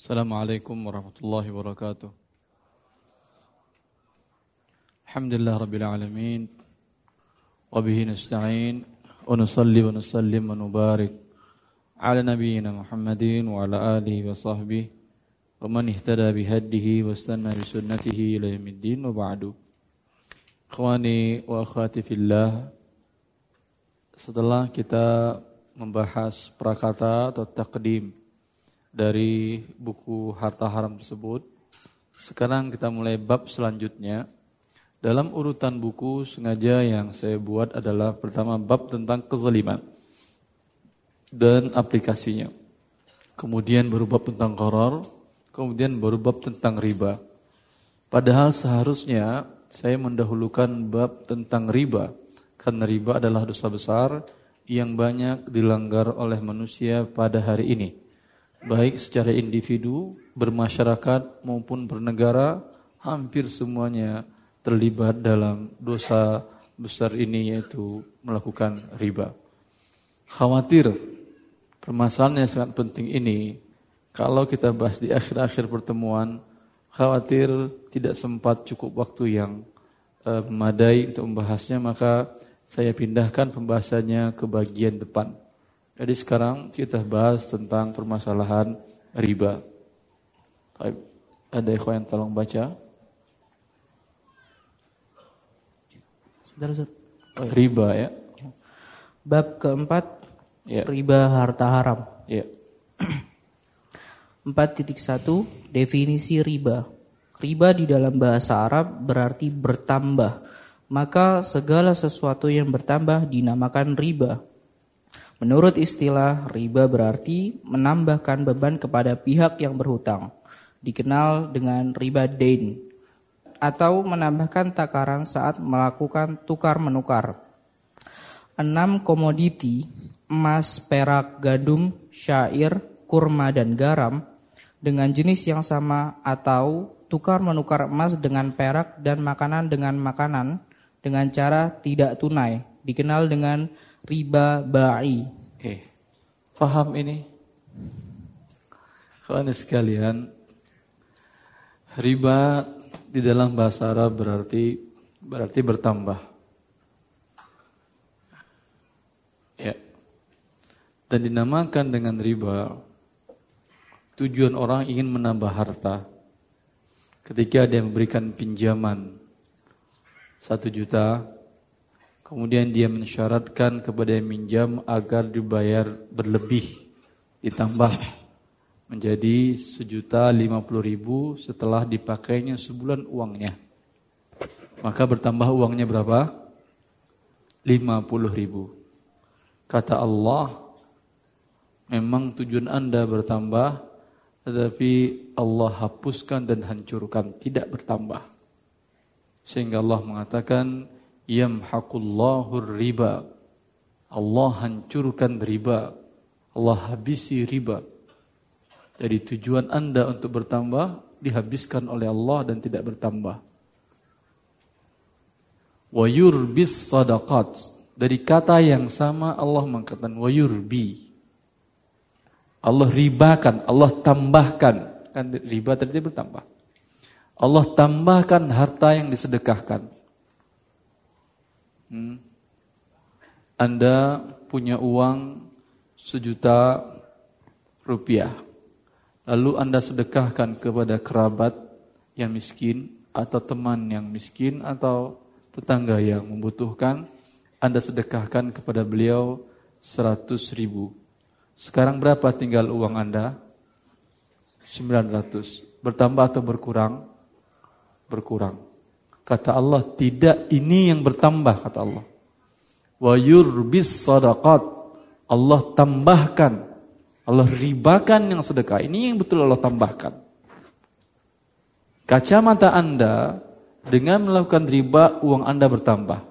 Assalamualaikum warahmatullahi wabarakatuh. Alhamdulillah rabbil alamin. Wa bihi nasta'in wa nusalli wa nusallim wa nubarik ala nabiyyina Muhammadin wa ala alihi wa sahbihi wa man ihtada bihadihi wa istanna bi sunnatihi ila yaumiddin wa ba'du. Ikhwani wa akhwati fillah. Setelah kita membahas prakata atau takdim dari buku Harta Haram tersebut. Sekarang kita mulai bab selanjutnya. Dalam urutan buku sengaja yang saya buat adalah pertama bab tentang kezaliman dan aplikasinya. Kemudian baru bab tentang koror, kemudian baru bab tentang riba. Padahal seharusnya saya mendahulukan bab tentang riba, karena riba adalah dosa besar yang banyak dilanggar oleh manusia pada hari ini baik secara individu, bermasyarakat maupun bernegara, hampir semuanya terlibat dalam dosa besar ini yaitu melakukan riba. Khawatir permasalahan yang sangat penting ini kalau kita bahas di akhir-akhir pertemuan khawatir tidak sempat cukup waktu yang uh, memadai untuk membahasnya maka saya pindahkan pembahasannya ke bagian depan. Jadi sekarang kita bahas tentang permasalahan riba. Ada ikhwan yang tolong baca. Oh, ya. Riba ya. Bab keempat ya. riba harta haram. Ya. 4.1 definisi riba. Riba di dalam bahasa Arab berarti bertambah. Maka segala sesuatu yang bertambah dinamakan riba. Menurut istilah, riba berarti menambahkan beban kepada pihak yang berhutang, dikenal dengan riba dain, atau menambahkan takaran saat melakukan tukar-menukar. Enam komoditi, emas, perak, gandum, syair, kurma, dan garam, dengan jenis yang sama atau tukar-menukar emas dengan perak dan makanan dengan makanan dengan cara tidak tunai, dikenal dengan riba ba'i. Eh, faham ini? Kawan sekalian, riba di dalam bahasa Arab berarti berarti bertambah. Ya. Dan dinamakan dengan riba tujuan orang ingin menambah harta. Ketika ada yang memberikan pinjaman satu juta, Kemudian dia mensyaratkan kepada yang minjam agar dibayar berlebih ditambah menjadi sejuta lima puluh ribu setelah dipakainya sebulan uangnya. Maka bertambah uangnya berapa? Lima puluh ribu. Kata Allah, memang tujuan anda bertambah, tetapi Allah hapuskan dan hancurkan, tidak bertambah. Sehingga Allah mengatakan, yamhaqullahu riba. Allah hancurkan riba. Allah habisi riba. Jadi tujuan Anda untuk bertambah dihabiskan oleh Allah dan tidak bertambah. Wa yurbis sadaqat. Dari kata yang sama Allah mengatakan wa yurbi. Allah ribakan, Allah tambahkan. Kan riba tadi bertambah. Allah tambahkan harta yang disedekahkan. Hmm. Anda punya uang sejuta rupiah. Lalu Anda sedekahkan kepada kerabat yang miskin atau teman yang miskin atau tetangga yang membutuhkan. Anda sedekahkan kepada beliau seratus ribu. Sekarang berapa tinggal uang Anda? 900. Bertambah atau berkurang? Berkurang. Kata Allah, tidak ini yang bertambah, kata Allah. Wa yurbis sadaqat. Allah tambahkan. Allah ribakan yang sedekah. Ini yang betul Allah tambahkan. Kacamata Anda dengan melakukan riba uang Anda bertambah.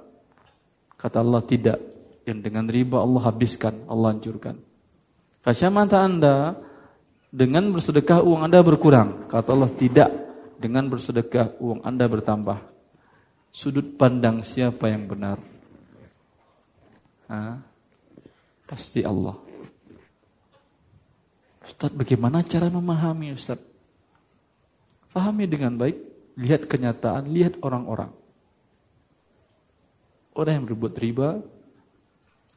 Kata Allah tidak. Yang dengan riba Allah habiskan, Allah hancurkan. Kacamata Anda dengan bersedekah uang Anda berkurang. Kata Allah tidak. Dengan bersedekah uang Anda bertambah sudut pandang siapa yang benar? Hah? Pasti Allah. Ustaz, bagaimana cara memahami Ustaz? Pahami dengan baik, lihat kenyataan, lihat orang-orang. Orang yang berbuat riba,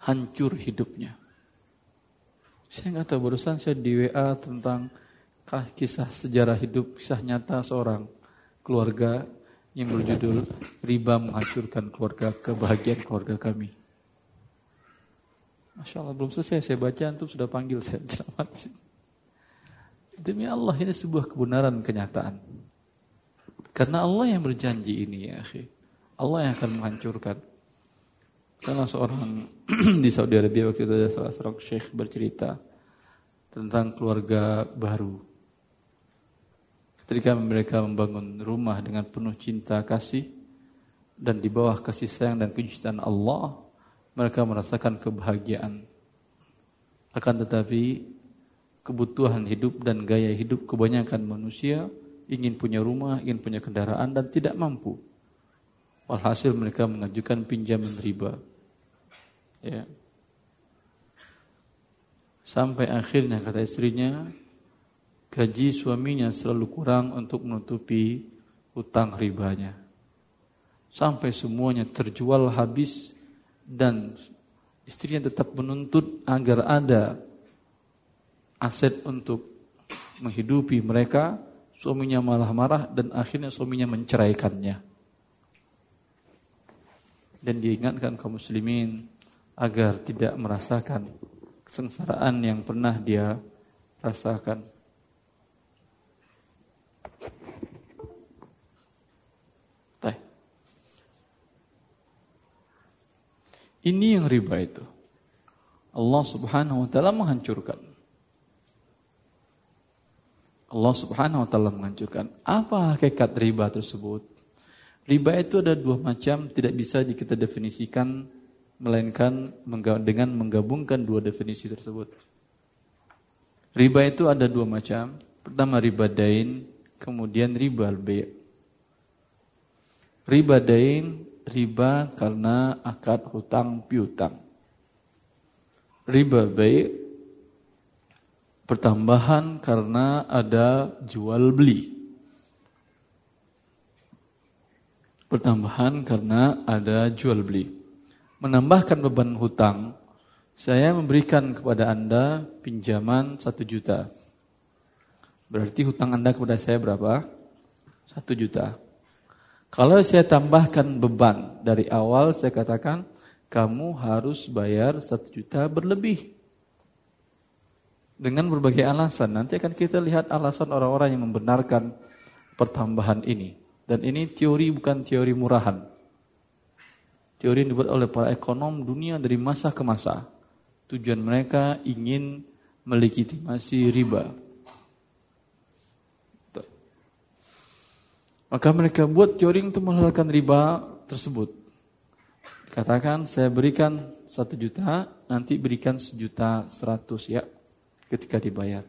hancur hidupnya. Saya nggak tahu barusan saya di WA tentang kisah sejarah hidup, kisah nyata seorang keluarga yang berjudul Riba Menghancurkan Keluarga Kebahagiaan Keluarga Kami. Masya Allah belum selesai saya baca, antum sudah panggil saya ceramah Demi Allah ini sebuah kebenaran kenyataan. Karena Allah yang berjanji ini ya. Allah yang akan menghancurkan. Salah seorang di Saudi Arabia waktu itu ada salah seorang syekh bercerita tentang keluarga baru. Ketika mereka membangun rumah dengan penuh cinta kasih dan di bawah kasih sayang dan kejujuran Allah, mereka merasakan kebahagiaan. Akan tetapi kebutuhan hidup dan gaya hidup kebanyakan manusia ingin punya rumah, ingin punya kendaraan dan tidak mampu. Walhasil mereka mengajukan pinjaman riba. Ya. Sampai akhirnya kata istrinya, gaji suaminya selalu kurang untuk menutupi utang ribanya. Sampai semuanya terjual habis dan istrinya tetap menuntut agar ada aset untuk menghidupi mereka, suaminya malah marah dan akhirnya suaminya menceraikannya. Dan diingatkan kaum muslimin agar tidak merasakan kesengsaraan yang pernah dia rasakan. Ini yang riba itu. Allah subhanahu wa ta'ala menghancurkan. Allah Subhanahu wa taala menghancurkan. Apa hakikat riba tersebut? Riba itu ada dua macam, tidak bisa kita definisikan melainkan dengan menggabungkan dua definisi tersebut. Riba itu ada dua macam. Pertama riba dain, kemudian riba al Riba dain, riba karena akad hutang piutang. Riba bay pertambahan karena ada jual beli. Pertambahan karena ada jual beli. Menambahkan beban hutang, saya memberikan kepada Anda pinjaman satu juta. Berarti hutang Anda kepada saya berapa? Satu juta. Kalau saya tambahkan beban dari awal, saya katakan kamu harus bayar satu juta berlebih dengan berbagai alasan. Nanti akan kita lihat alasan orang-orang yang membenarkan pertambahan ini. Dan ini teori bukan teori murahan. Teori yang dibuat oleh para ekonom dunia dari masa ke masa. Tujuan mereka ingin melegitimasi riba. Maka mereka buat teori untuk menghalalkan riba tersebut. Katakan saya berikan satu juta, nanti berikan sejuta seratus ya ketika dibayar.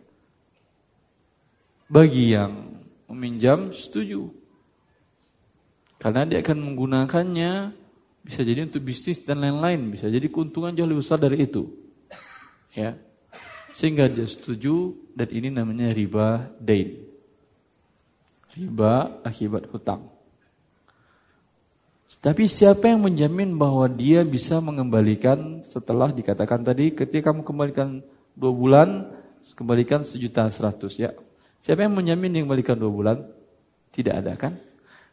Bagi yang meminjam setuju. Karena dia akan menggunakannya bisa jadi untuk bisnis dan lain-lain, bisa jadi keuntungan jauh lebih besar dari itu. Ya. Sehingga dia setuju dan ini namanya riba dain. Riba akibat hutang. Tapi siapa yang menjamin bahwa dia bisa mengembalikan setelah dikatakan tadi ketika kamu kembalikan dua bulan, kembalikan sejuta seratus ya. Siapa yang menjamin yang kembalikan dua bulan? Tidak ada kan?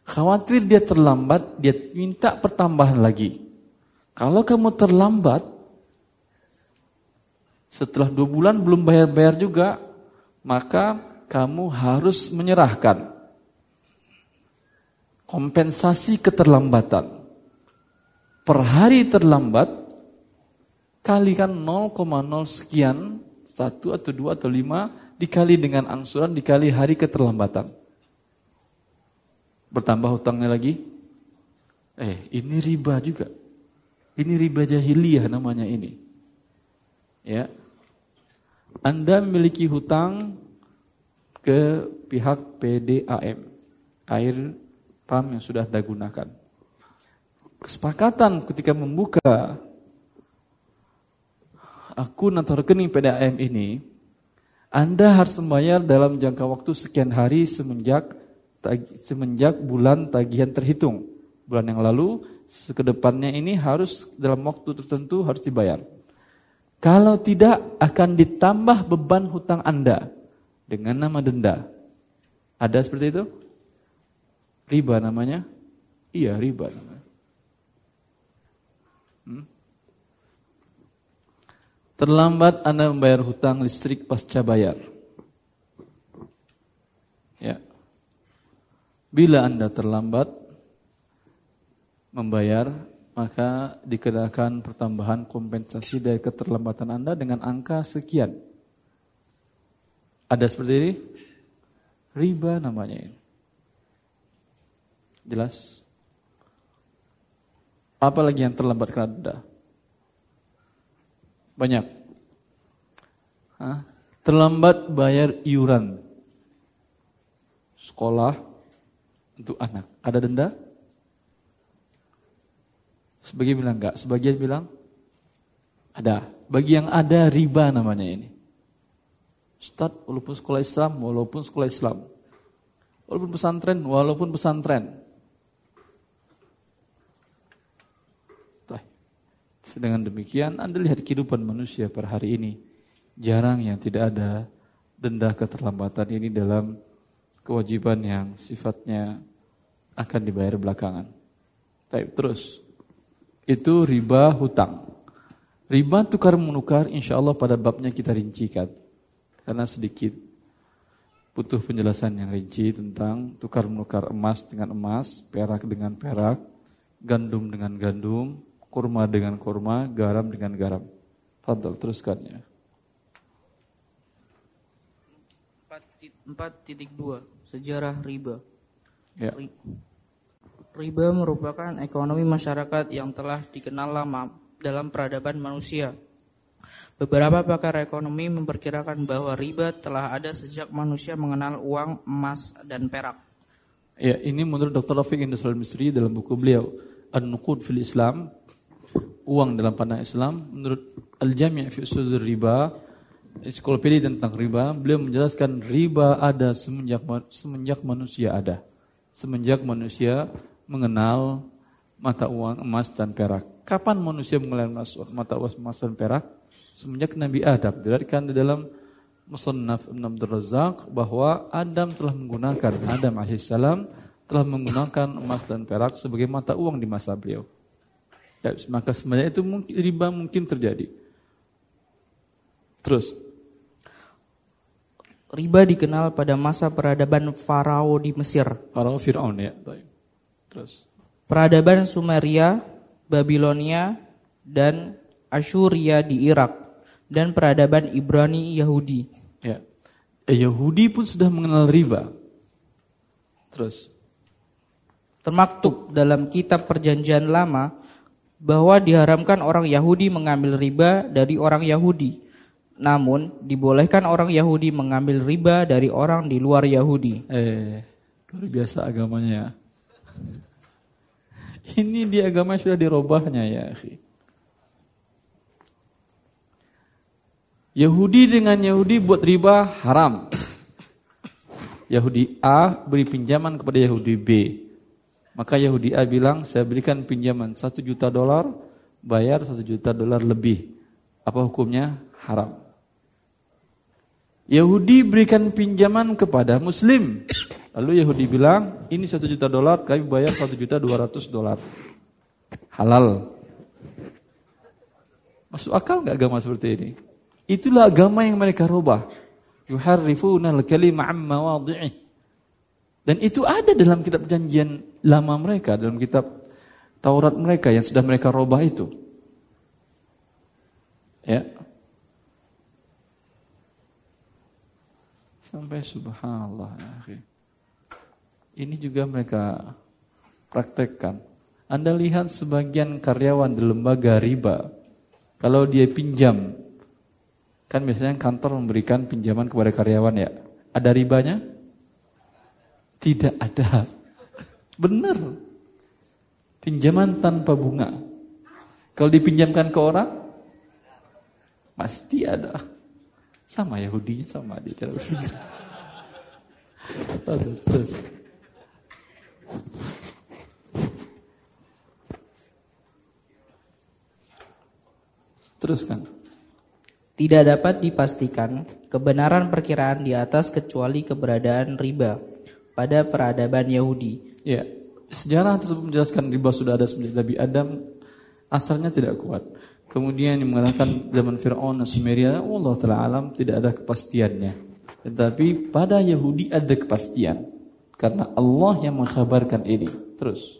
Khawatir dia terlambat, dia minta pertambahan lagi. Kalau kamu terlambat, setelah dua bulan belum bayar-bayar juga, maka kamu harus menyerahkan kompensasi keterlambatan. Per hari terlambat, kalikan 0,0 sekian, satu atau dua atau lima, dikali dengan angsuran, dikali hari keterlambatan. Bertambah hutangnya lagi. Eh, ini riba juga. Ini riba jahiliyah namanya ini. Ya. Anda memiliki hutang ke pihak PDAM, air pam yang sudah Anda gunakan. Kesepakatan ketika membuka akun atau rekening PDAM ini, Anda harus membayar dalam jangka waktu sekian hari semenjak semenjak bulan tagihan terhitung. Bulan yang lalu, sekedepannya ini harus dalam waktu tertentu harus dibayar. Kalau tidak akan ditambah beban hutang Anda dengan nama denda. Ada seperti itu? Riba namanya? Iya, riba namanya. Hmm? Terlambat Anda membayar hutang listrik pasca bayar. Ya. Bila Anda terlambat membayar, maka dikenakan pertambahan kompensasi dari keterlambatan Anda dengan angka sekian. Ada seperti ini? Riba namanya ini. Jelas? Apalagi yang terlambat karena denda? Banyak. Hah? Terlambat bayar iuran sekolah untuk anak. Ada denda? Sebagian bilang enggak, sebagian bilang ada. Bagi yang ada riba namanya ini. Ustaz, walaupun sekolah Islam, walaupun sekolah Islam. Walaupun pesantren, walaupun pesantren. Dengan demikian Anda lihat kehidupan manusia per hari ini. Jarang yang tidak ada denda keterlambatan ini dalam kewajiban yang sifatnya akan dibayar belakangan. Baik, terus. Itu riba hutang. Riba tukar menukar insya Allah pada babnya kita rincikan. Karena sedikit butuh penjelasan yang rinci tentang tukar menukar emas dengan emas, perak dengan perak, gandum dengan gandum, kurma dengan kurma, garam dengan garam. Fadal, teruskan ya. 4.2 Sejarah riba ya. Riba merupakan ekonomi masyarakat yang telah dikenal lama dalam peradaban manusia. Beberapa pakar ekonomi memperkirakan bahwa riba telah ada sejak manusia mengenal uang, emas, dan perak. Ya, ini menurut Dr. Rafiq Industrial Mystery dalam buku beliau An-Nuqud fil Islam uang dalam pandangan Islam menurut Al-Jami' fi Usul Riba ensiklopedia tentang riba beliau menjelaskan riba ada semenjak semenjak manusia ada. Semenjak manusia mengenal mata uang emas dan perak. Kapan manusia mengenal mata uang emas dan perak? Semenjak Nabi Adam. Diriwayatkan di dalam Musannaf Ibn Abdul Razak bahwa Adam telah menggunakan Adam alaihissalam telah menggunakan emas dan perak sebagai mata uang di masa beliau maka sebenarnya itu mungkin, riba mungkin terjadi. Terus. Riba dikenal pada masa peradaban Farao di Mesir. Farao Fir'aun ya. Terus. Peradaban Sumeria, Babilonia, dan Ashuria di Irak. Dan peradaban Ibrani Yahudi. Ya. Eh, Yahudi pun sudah mengenal riba. Terus. Termaktub dalam kitab perjanjian lama bahwa diharamkan orang Yahudi mengambil riba dari orang Yahudi. Namun dibolehkan orang Yahudi mengambil riba dari orang di luar Yahudi. Eh, luar biasa agamanya. Ini di agama sudah dirubahnya ya, akhi. Yahudi dengan Yahudi buat riba haram. Yahudi A beri pinjaman kepada Yahudi B. Maka Yahudi A bilang, saya berikan pinjaman satu juta dolar, bayar satu juta dolar lebih. Apa hukumnya? Haram. Yahudi berikan pinjaman kepada Muslim. Lalu Yahudi bilang, ini satu juta dolar, kami bayar satu juta dua ratus dolar. Halal. Masuk akal nggak agama seperti ini? Itulah agama yang mereka rubah. Yuharrifuna al-kalima amma wadi'ih. Dan itu ada dalam kitab perjanjian lama mereka, dalam kitab Taurat mereka yang sudah mereka robah itu. Ya. Sampai subhanallah ya. Ini juga mereka praktekkan. Anda lihat sebagian karyawan di lembaga riba, kalau dia pinjam, kan biasanya kantor memberikan pinjaman kepada karyawan ya, ada ribanya? Tidak ada. Benar. Pinjaman tanpa bunga. Kalau dipinjamkan ke orang, pasti ada. Sama Yahudinya sama dia cara berpikir. Terus. Teruskan. Tidak dapat dipastikan kebenaran perkiraan di atas kecuali keberadaan riba pada peradaban Yahudi. Ya, sejarah tersebut menjelaskan riba sudah ada sejak Nabi Adam, asalnya tidak kuat. Kemudian yang mengatakan zaman Fir'aun dan Sumeria, Allah Ta'ala alam tidak ada kepastiannya. Tetapi pada Yahudi ada kepastian. Karena Allah yang mengkhabarkan ini. Terus.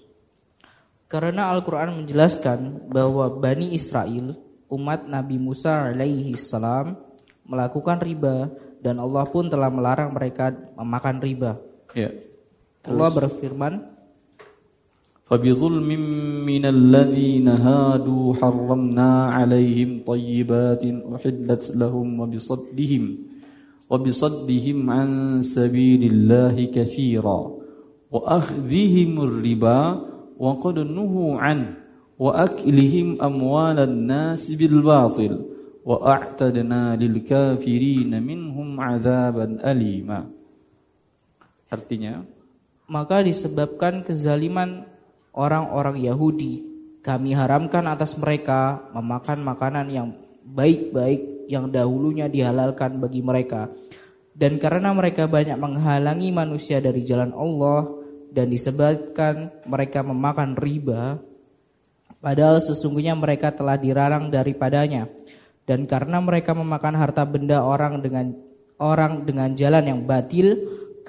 Karena Al-Quran menjelaskan bahwa Bani Israel umat Nabi Musa alaihi salam melakukan riba dan Allah pun telah melarang mereka memakan riba. Ya. Allah berfirman, فبظلم من الذين هادوا حرمنا عليهم طيبات أحلت لهم وبصدهم وبصدهم عن سبيل الله كثيرا وأخذهم الربا وقد نهوا عنه وأكلهم أموال الناس بالباطل وأعتدنا للكافرين منهم عذابا أليما Artinya, maka disebabkan kezaliman orang-orang Yahudi, kami haramkan atas mereka memakan makanan yang baik-baik yang dahulunya dihalalkan bagi mereka. Dan karena mereka banyak menghalangi manusia dari jalan Allah dan disebabkan mereka memakan riba, Padahal sesungguhnya mereka telah dilarang daripadanya. Dan karena mereka memakan harta benda orang dengan orang dengan jalan yang batil,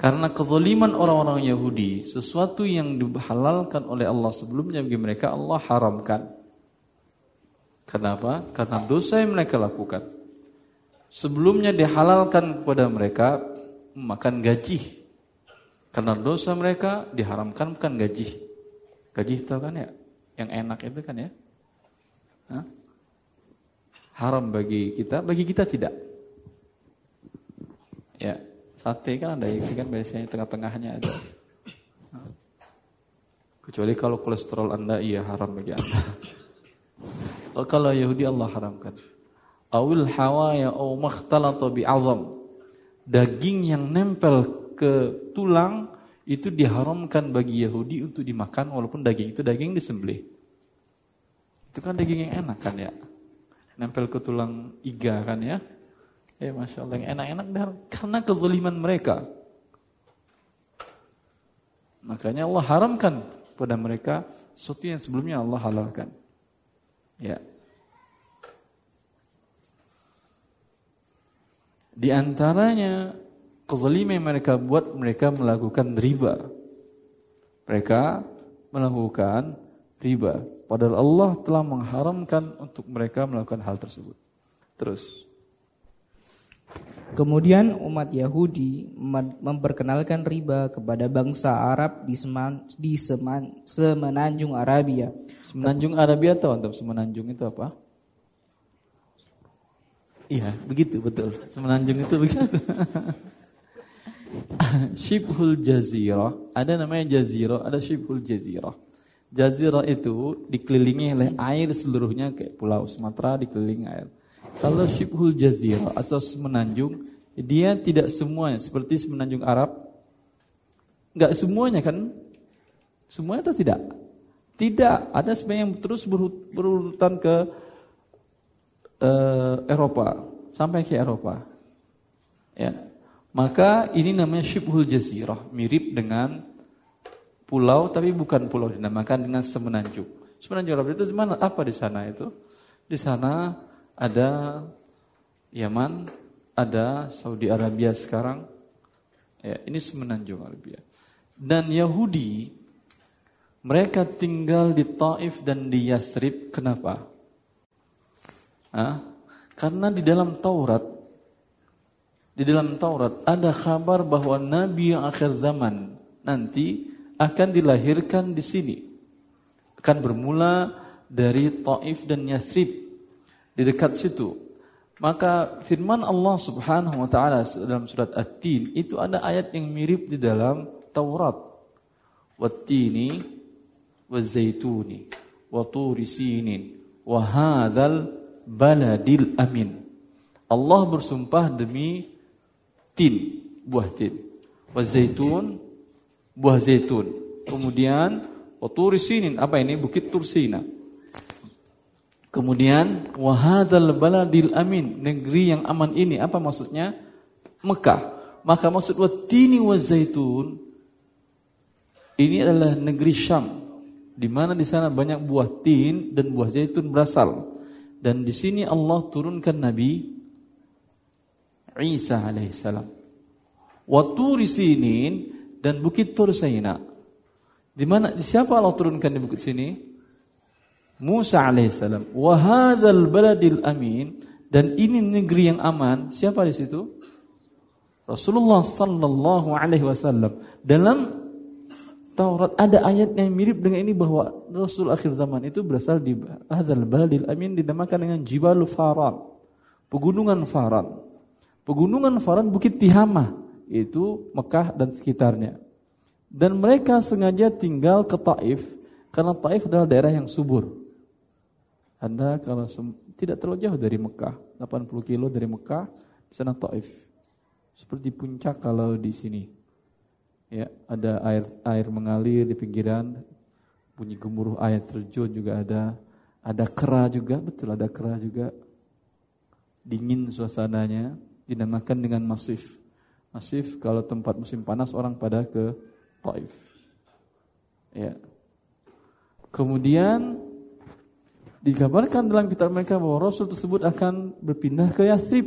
Karena kezaliman orang-orang Yahudi, sesuatu yang dihalalkan oleh Allah sebelumnya bagi mereka Allah haramkan. Kenapa? Karena dosa yang mereka lakukan. Sebelumnya dihalalkan kepada mereka makan gaji. Karena dosa mereka diharamkan bukan gaji. Gaji tahu kan ya? yang enak itu kan ya. Hah? Haram bagi kita, bagi kita tidak. Ya, sate kan ada itu kan biasanya tengah-tengahnya ada. Kecuali kalau kolesterol Anda iya haram bagi Anda. Oh, kalau Yahudi Allah haramkan. Awil hawaya au makhtalata azam. Daging yang nempel ke tulang itu diharamkan bagi Yahudi untuk dimakan walaupun daging itu daging disembelih. Itu kan daging yang enak kan ya. Nempel ke tulang iga kan ya. Ya Masya Allah yang enak-enak karena kezaliman mereka. Makanya Allah haramkan pada mereka sesuatu yang sebelumnya Allah halalkan. Ya. Di antaranya kezaliman yang mereka buat mereka melakukan riba. Mereka melakukan riba. Padahal Allah telah mengharamkan untuk mereka melakukan hal tersebut. Terus. Kemudian umat Yahudi memperkenalkan riba kepada bangsa Arab di, seman, di seman, semenanjung Arabia. Semenanjung Arabia tahu untuk semenanjung itu apa? Iya, begitu betul. Semenanjung itu begitu. Shibhul Jazirah, ada namanya Jazirah, ada Shibhul Jazirah. Jazirah itu dikelilingi oleh air seluruhnya kayak pulau Sumatera dikelilingi air. Kalau Shibhul Jazirah, asal semenanjung, dia tidak semuanya seperti semenanjung Arab. Enggak semuanya kan? Semuanya atau tidak? Tidak, ada sebenarnya yang terus berurutan ke uh, Eropa, sampai ke Eropa. Ya, maka ini namanya Syibhul Jazirah, mirip dengan pulau tapi bukan pulau dinamakan dengan semenanjung. Semenanjung Arab itu mana? Apa di sana itu? Di sana ada Yaman, ada Saudi Arabia sekarang. Ya, ini semenanjung Arabia. Dan Yahudi mereka tinggal di Taif dan di Yasrib. Kenapa? Hah? Karena di dalam Taurat di dalam Taurat ada kabar bahwa nabi yang akhir zaman, nanti akan dilahirkan di sini. Akan bermula dari Taif dan Yathrib di dekat situ. Maka firman Allah Subhanahu wa taala dalam surat At-Tin itu ada ayat yang mirip di dalam Taurat. Wat-tini waz-zaituni wa turi sinin wa hadzal baladil amin. Allah bersumpah demi tin, buah tin. Wa zaitun, buah zaitun. Kemudian wa turi sinin, apa ini? Bukit Tursina. Kemudian wahadal baladil amin, negeri yang aman ini apa maksudnya? Mekah. Maka maksud watini wa zaitun ini adalah negeri Syam di mana di sana banyak buah tin dan buah zaitun berasal. Dan di sini Allah turunkan Nabi Isa alaihissalam. Waturi sinin dan bukit Tursaina. Di mana siapa Allah turunkan di bukit sini? Musa alaihissalam. Wahadzal baladil amin dan ini negeri yang aman. Siapa di situ? Rasulullah sallallahu alaihi wasallam. Dalam Taurat ada ayat yang mirip dengan ini bahwa Rasul akhir zaman itu berasal di hadzal baladil amin dinamakan dengan Jibal Faran. Pegunungan Faran. Pegunungan Faran Bukit Tihamah itu Mekah dan sekitarnya. Dan mereka sengaja tinggal ke Taif karena Taif adalah daerah yang subur. Anda kalau tidak terlalu jauh dari Mekah, 80 kilo dari Mekah, di sana Taif. Seperti puncak kalau di sini. Ya, ada air air mengalir di pinggiran, bunyi gemuruh air terjun juga ada, ada kera juga, betul ada kera juga. Dingin suasananya, dinamakan dengan masif. Masif kalau tempat musim panas orang pada ke Taif. Ya. Kemudian Dikabarkan dalam kitab mereka bahwa Rasul tersebut akan berpindah ke Yathrib.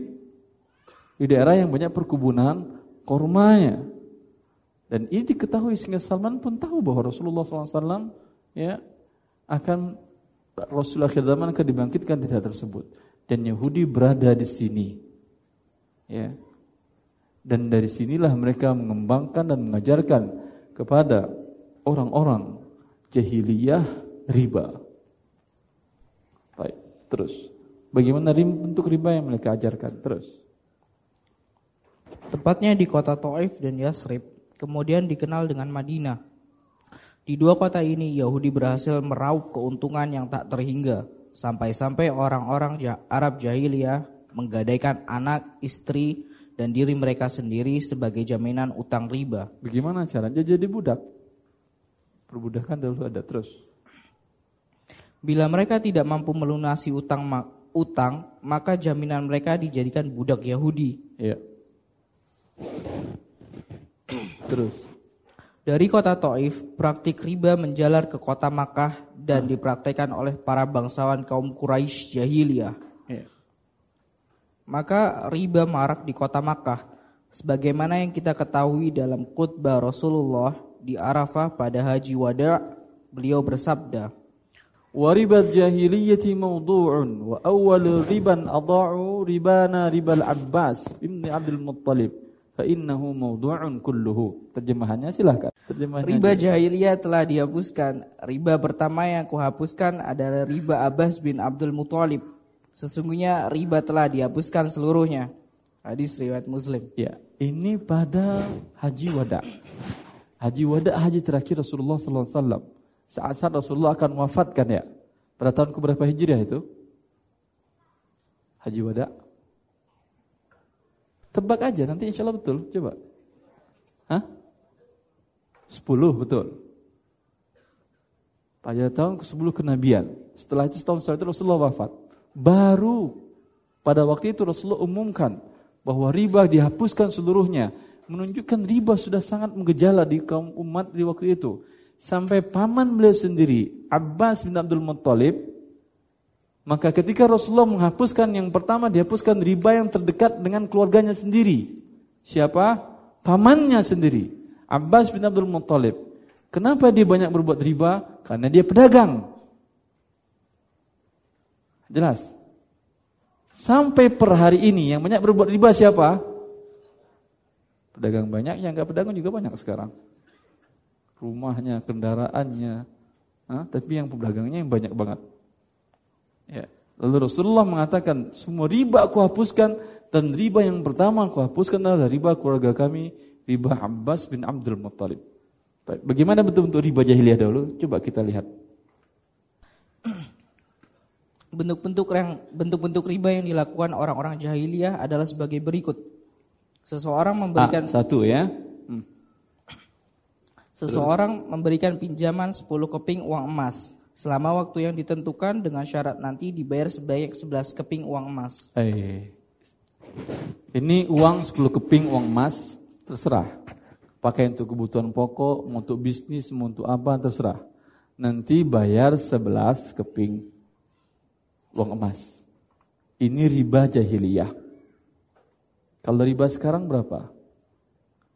Di daerah yang banyak perkebunan kormanya. Dan ini diketahui sehingga Salman pun tahu bahwa Rasulullah SAW ya, akan Rasul akhir zaman akan dibangkitkan di daerah tersebut. Dan Yahudi berada di sini. Ya. Dan dari sinilah mereka mengembangkan dan mengajarkan kepada orang-orang jahiliyah riba. Terus, bagaimana bentuk riba yang mereka ajarkan? Terus. Tepatnya di kota Taif dan Yasrib, kemudian dikenal dengan Madinah. Di dua kota ini Yahudi berhasil meraup keuntungan yang tak terhingga sampai-sampai orang-orang Arab jahiliyah menggadaikan anak, istri, dan diri mereka sendiri sebagai jaminan utang riba. Bagaimana caranya jadi budak? Perbudakan dulu ada terus. Bila mereka tidak mampu melunasi utang utang, maka jaminan mereka dijadikan budak Yahudi. Iya. Terus. Dari kota Taif, praktik riba menjalar ke kota Makkah dan dipraktekkan oleh para bangsawan kaum Quraisy jahiliyah. Iya. Maka riba marak di kota Makkah, sebagaimana yang kita ketahui dalam khutbah Rasulullah di Arafah pada Haji Wada, beliau bersabda, وربا الجاهلية موضوع وأول ربا أضاعوا ربانا ربا العباس ابن عبد المطلب فإنه موضوع كله terjemahannya silahkan terjemahannya riba jahiliyah telah dihapuskan riba pertama yang kuhapuskan adalah riba Abbas bin Abdul Muthalib sesungguhnya riba telah dihapuskan seluruhnya hadis riwayat Muslim ya ini pada haji wada haji wada haji terakhir Rasulullah sallallahu alaihi wasallam saat-saat Rasulullah akan wafatkan ya. Pada tahun keberapa Hijriah itu? Haji Wada. Tebak aja, nanti insya Allah betul. Coba. Hah? Sepuluh, betul. Pada tahun ke-10 kenabian. Setelah itu setahun setelah itu Rasulullah wafat. Baru pada waktu itu Rasulullah umumkan bahwa riba dihapuskan seluruhnya. Menunjukkan riba sudah sangat menggejala di kaum umat di waktu itu sampai paman beliau sendiri Abbas bin Abdul Muttalib maka ketika Rasulullah menghapuskan yang pertama dihapuskan riba yang terdekat dengan keluarganya sendiri. Siapa? Pamannya sendiri Abbas bin Abdul Muttalib. Kenapa dia banyak berbuat riba? Karena dia pedagang. Jelas? Sampai per hari ini yang banyak berbuat riba siapa? Pedagang banyak yang enggak pedagang juga banyak sekarang rumahnya, kendaraannya. Hah? Tapi yang pedagangnya yang banyak banget. Ya. Lalu Rasulullah mengatakan, semua riba aku hapuskan dan riba yang pertama aku hapuskan adalah riba keluarga kami, riba Abbas bin Abdul Muttalib. Bagaimana bentuk-bentuk riba jahiliyah dahulu? Coba kita lihat. Bentuk-bentuk yang bentuk-bentuk riba yang dilakukan orang-orang jahiliyah adalah sebagai berikut. Seseorang memberikan ah, satu ya. Seseorang memberikan pinjaman 10 keping uang emas selama waktu yang ditentukan dengan syarat nanti dibayar sebanyak 11 keping uang emas. Eh. Ini uang 10 keping uang emas terserah. Pakai untuk kebutuhan pokok, untuk bisnis, untuk apa terserah. Nanti bayar 11 keping uang emas. Ini riba jahiliyah. Kalau riba sekarang berapa?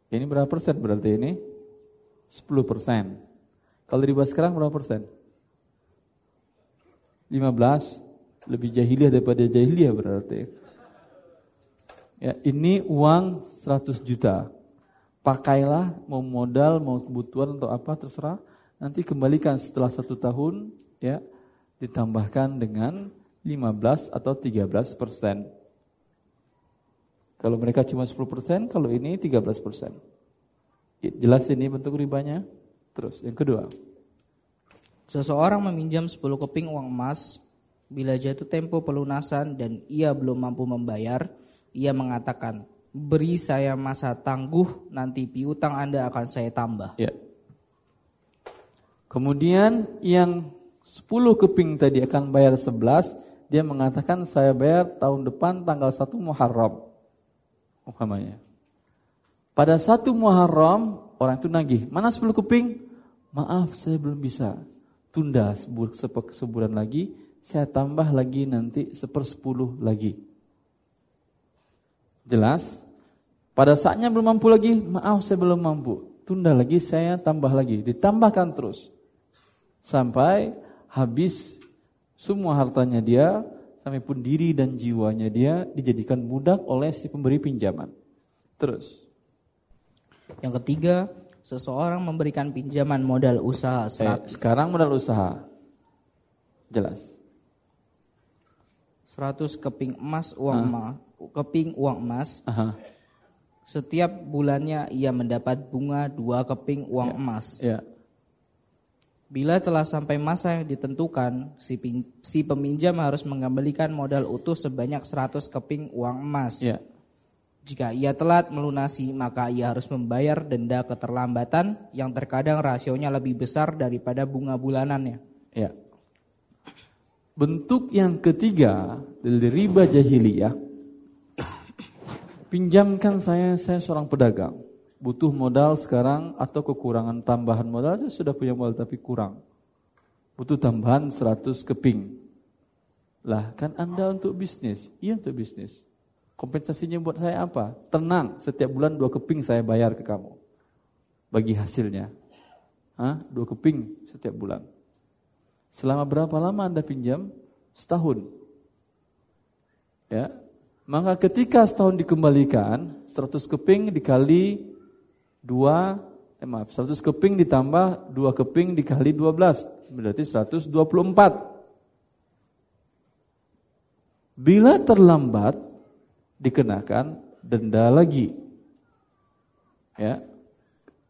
Ini berapa persen berarti ini? 10 persen. Kalau riba sekarang berapa persen? 15 lebih jahiliyah daripada jahiliyah berarti. Ya, ini uang 100 juta. Pakailah mau modal, mau kebutuhan atau apa terserah. Nanti kembalikan setelah satu tahun ya ditambahkan dengan 15 atau 13 persen. Kalau mereka cuma 10 persen, kalau ini 13 persen. Jelas ini bentuk ribanya. Terus yang kedua. Seseorang meminjam 10 keping uang emas, bila jatuh tempo pelunasan dan ia belum mampu membayar, ia mengatakan, beri saya masa tangguh, nanti piutang Anda akan saya tambah. Ya. Kemudian yang 10 keping tadi akan bayar 11, dia mengatakan saya bayar tahun depan tanggal 1 Muharram. Umpamanya. Pada satu Muharram, orang itu nagih, mana 10 keping? Maaf, saya belum bisa tunda sebulan lagi, saya tambah lagi nanti sepersepuluh lagi. Jelas? Pada saatnya belum mampu lagi, maaf saya belum mampu. Tunda lagi, saya tambah lagi. Ditambahkan terus. Sampai habis semua hartanya dia, sampai pun diri dan jiwanya dia dijadikan budak oleh si pemberi pinjaman. Terus. Yang ketiga, seseorang memberikan pinjaman modal usaha eh, sekarang modal usaha. Jelas. 100 keping emas uang emas keping uang emas. Aha. setiap bulannya ia mendapat bunga dua keping uang ya. emas. Ya. bila telah sampai masa yang ditentukan si, si peminjam harus mengembalikan modal utuh sebanyak 100 keping uang emas. Ya jika ia telat melunasi, maka ia harus membayar denda keterlambatan yang terkadang rasionya lebih besar daripada bunga bulanannya. Ya. Bentuk yang ketiga dari riba jahiliyah, pinjamkan saya, saya seorang pedagang, butuh modal sekarang atau kekurangan tambahan modal, saya sudah punya modal tapi kurang. Butuh tambahan 100 keping. Lah kan Anda untuk bisnis, iya untuk bisnis. Kompensasinya buat saya apa? Tenang, setiap bulan dua keping saya bayar ke kamu. Bagi hasilnya. Hah? Dua keping setiap bulan. Selama berapa lama Anda pinjam? Setahun. Ya. Maka ketika setahun dikembalikan, 100 keping dikali dua, eh maaf, 100 keping ditambah dua keping dikali 12, berarti 124. Bila terlambat, dikenakan denda lagi. Ya.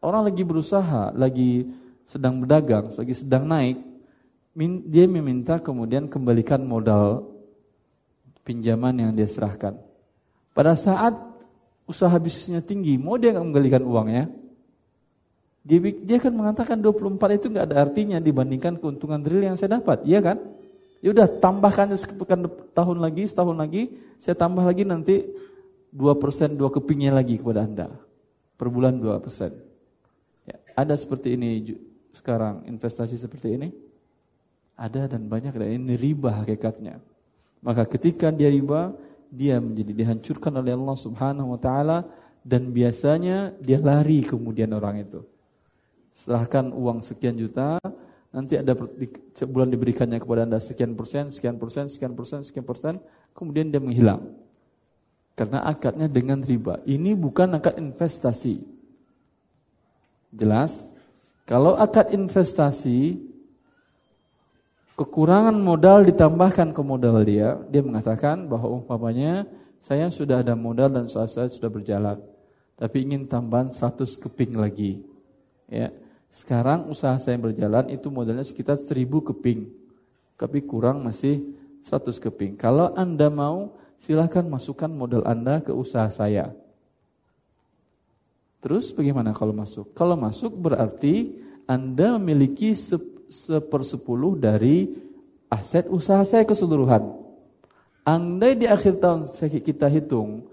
Orang lagi berusaha, lagi sedang berdagang, lagi sedang naik, dia meminta kemudian kembalikan modal pinjaman yang dia serahkan. Pada saat usaha bisnisnya tinggi, mau dia nggak mengembalikan uangnya? Dia, dia akan mengatakan 24 itu nggak ada artinya dibandingkan keuntungan real yang saya dapat, iya kan? Ya udah tambahkan sepekan tahun lagi, setahun lagi, saya tambah lagi nanti 2% dua kepingnya lagi kepada Anda. Per bulan 2%. Ya, ada seperti ini sekarang investasi seperti ini? Ada dan banyak dan ini riba hakikatnya. Maka ketika dia riba, dia menjadi dihancurkan oleh Allah Subhanahu wa taala dan biasanya dia lari kemudian orang itu. Serahkan uang sekian juta, nanti ada sebulan diberikannya kepada anda sekian persen, sekian persen, sekian persen, sekian persen, kemudian dia menghilang. Karena akadnya dengan riba. Ini bukan akad investasi. Jelas? Kalau akad investasi kekurangan modal ditambahkan ke modal dia, dia mengatakan bahwa umpamanya saya sudah ada modal dan usaha saya sudah berjalan, tapi ingin tambahan 100 keping lagi. Ya. Sekarang usaha saya berjalan itu modalnya sekitar 1000 keping. Tapi kurang masih 100 keping. Kalau Anda mau, silahkan masukkan modal Anda ke usaha saya. Terus bagaimana kalau masuk? Kalau masuk berarti Anda memiliki sepersepuluh dari aset usaha saya keseluruhan. Andai di akhir tahun kita hitung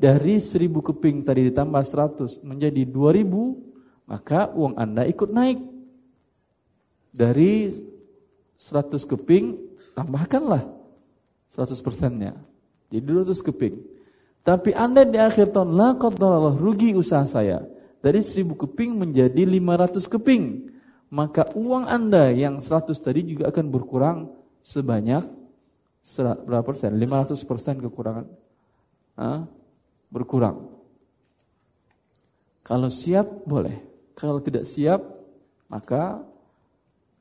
dari seribu keping tadi ditambah seratus menjadi dua ribu, maka uang Anda ikut naik. Dari seratus keping tambahkanlah seratus persennya. Jadi dua ratus keping. Tapi Anda di akhir tahun la rugi usaha saya. Dari seribu keping menjadi lima ratus keping maka uang Anda yang 100 tadi juga akan berkurang sebanyak berapa persen? 500 persen kekurangan. Hah? Berkurang. Kalau siap boleh. Kalau tidak siap maka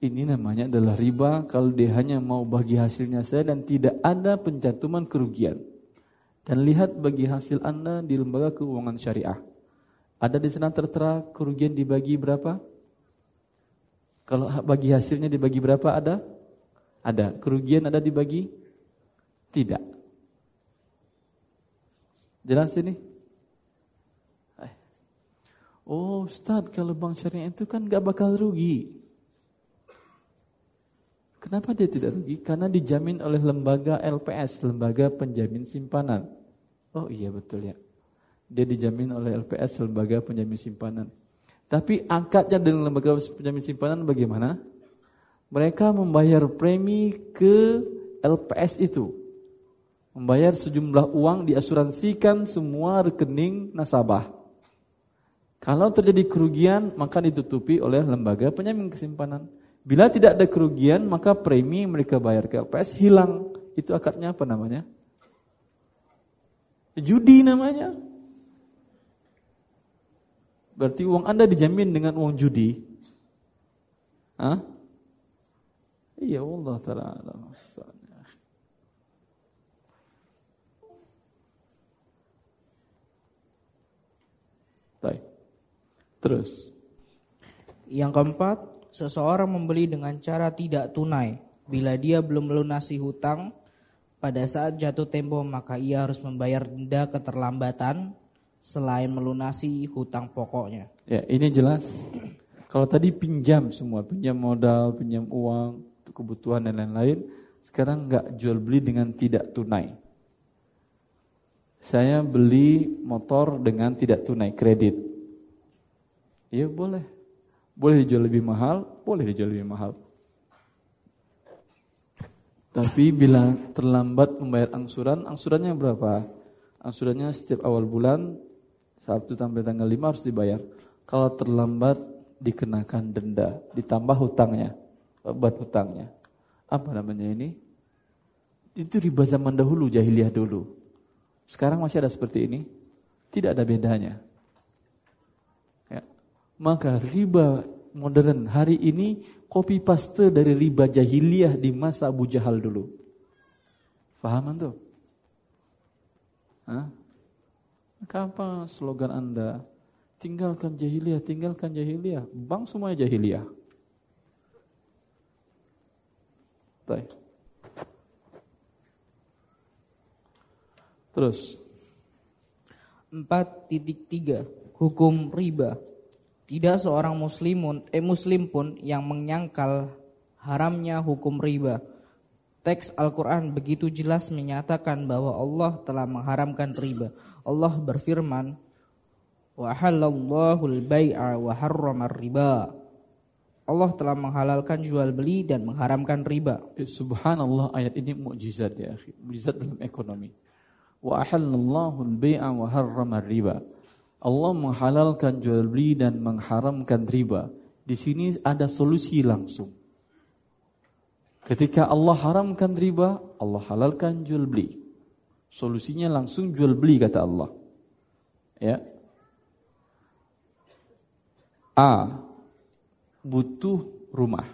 ini namanya adalah riba kalau dia hanya mau bagi hasilnya saya dan tidak ada pencantuman kerugian. Dan lihat bagi hasil Anda di lembaga keuangan syariah. Ada di sana tertera kerugian dibagi berapa? Kalau bagi hasilnya dibagi berapa ada? Ada. Kerugian ada dibagi? Tidak. Jelas ini? Eh. Oh Ustaz, kalau bank syariah itu kan gak bakal rugi. Kenapa dia tidak rugi? Karena dijamin oleh lembaga LPS, lembaga penjamin simpanan. Oh iya betul ya. Dia dijamin oleh LPS, lembaga penjamin simpanan. Tapi angkatnya dengan lembaga penjamin simpanan bagaimana? Mereka membayar premi ke LPS itu. Membayar sejumlah uang diasuransikan semua rekening nasabah. Kalau terjadi kerugian maka ditutupi oleh lembaga penjamin simpanan. Bila tidak ada kerugian maka premi mereka bayar ke LPS hilang. Itu akadnya apa namanya? Judi namanya. Berarti uang Anda dijamin dengan uang judi. Hah? Iya Allah taala Baik. Terus. Yang keempat, seseorang membeli dengan cara tidak tunai. Bila dia belum melunasi hutang pada saat jatuh tempo, maka ia harus membayar denda keterlambatan selain melunasi hutang pokoknya. Ya, ini jelas. Kalau tadi pinjam semua, pinjam modal, pinjam uang, kebutuhan dan lain-lain, sekarang nggak jual beli dengan tidak tunai. Saya beli motor dengan tidak tunai kredit. Iya boleh. Boleh dijual lebih mahal, boleh dijual lebih mahal. Tapi bila terlambat membayar angsuran, angsurannya berapa? Angsurannya setiap awal bulan Sabtu sampai tanggal 5 harus dibayar. Kalau terlambat dikenakan denda, ditambah hutangnya, obat hutangnya. Apa namanya ini? Itu riba zaman dahulu, jahiliyah dulu. Sekarang masih ada seperti ini? Tidak ada bedanya. Maka riba modern hari ini copy paste dari riba jahiliyah di masa Abu Jahal dulu. Faham tuh? Hah? Apa slogan Anda? Tinggalkan jahiliyah, tinggalkan jahiliyah. Bang semuanya jahiliyah. Baik. Terus 4.3 Hukum riba Tidak seorang muslimun eh muslim pun yang menyangkal haramnya hukum riba. Teks Al-Quran begitu jelas menyatakan bahwa Allah telah mengharamkan riba. Allah berfirman, "Wa halallahu al-bai'a wa harrama riba." Allah telah menghalalkan jual beli dan mengharamkan riba. Eh, subhanallah ayat ini mukjizat ya akhi, mukjizat dalam ekonomi. Wa halallahu al-bai'a wa harrama riba. Allah menghalalkan jual beli dan mengharamkan riba. Di sini ada solusi langsung. Ketika Allah haramkan riba, Allah halalkan jual beli. Solusinya langsung jual beli kata Allah. Ya. A. butuh rumah.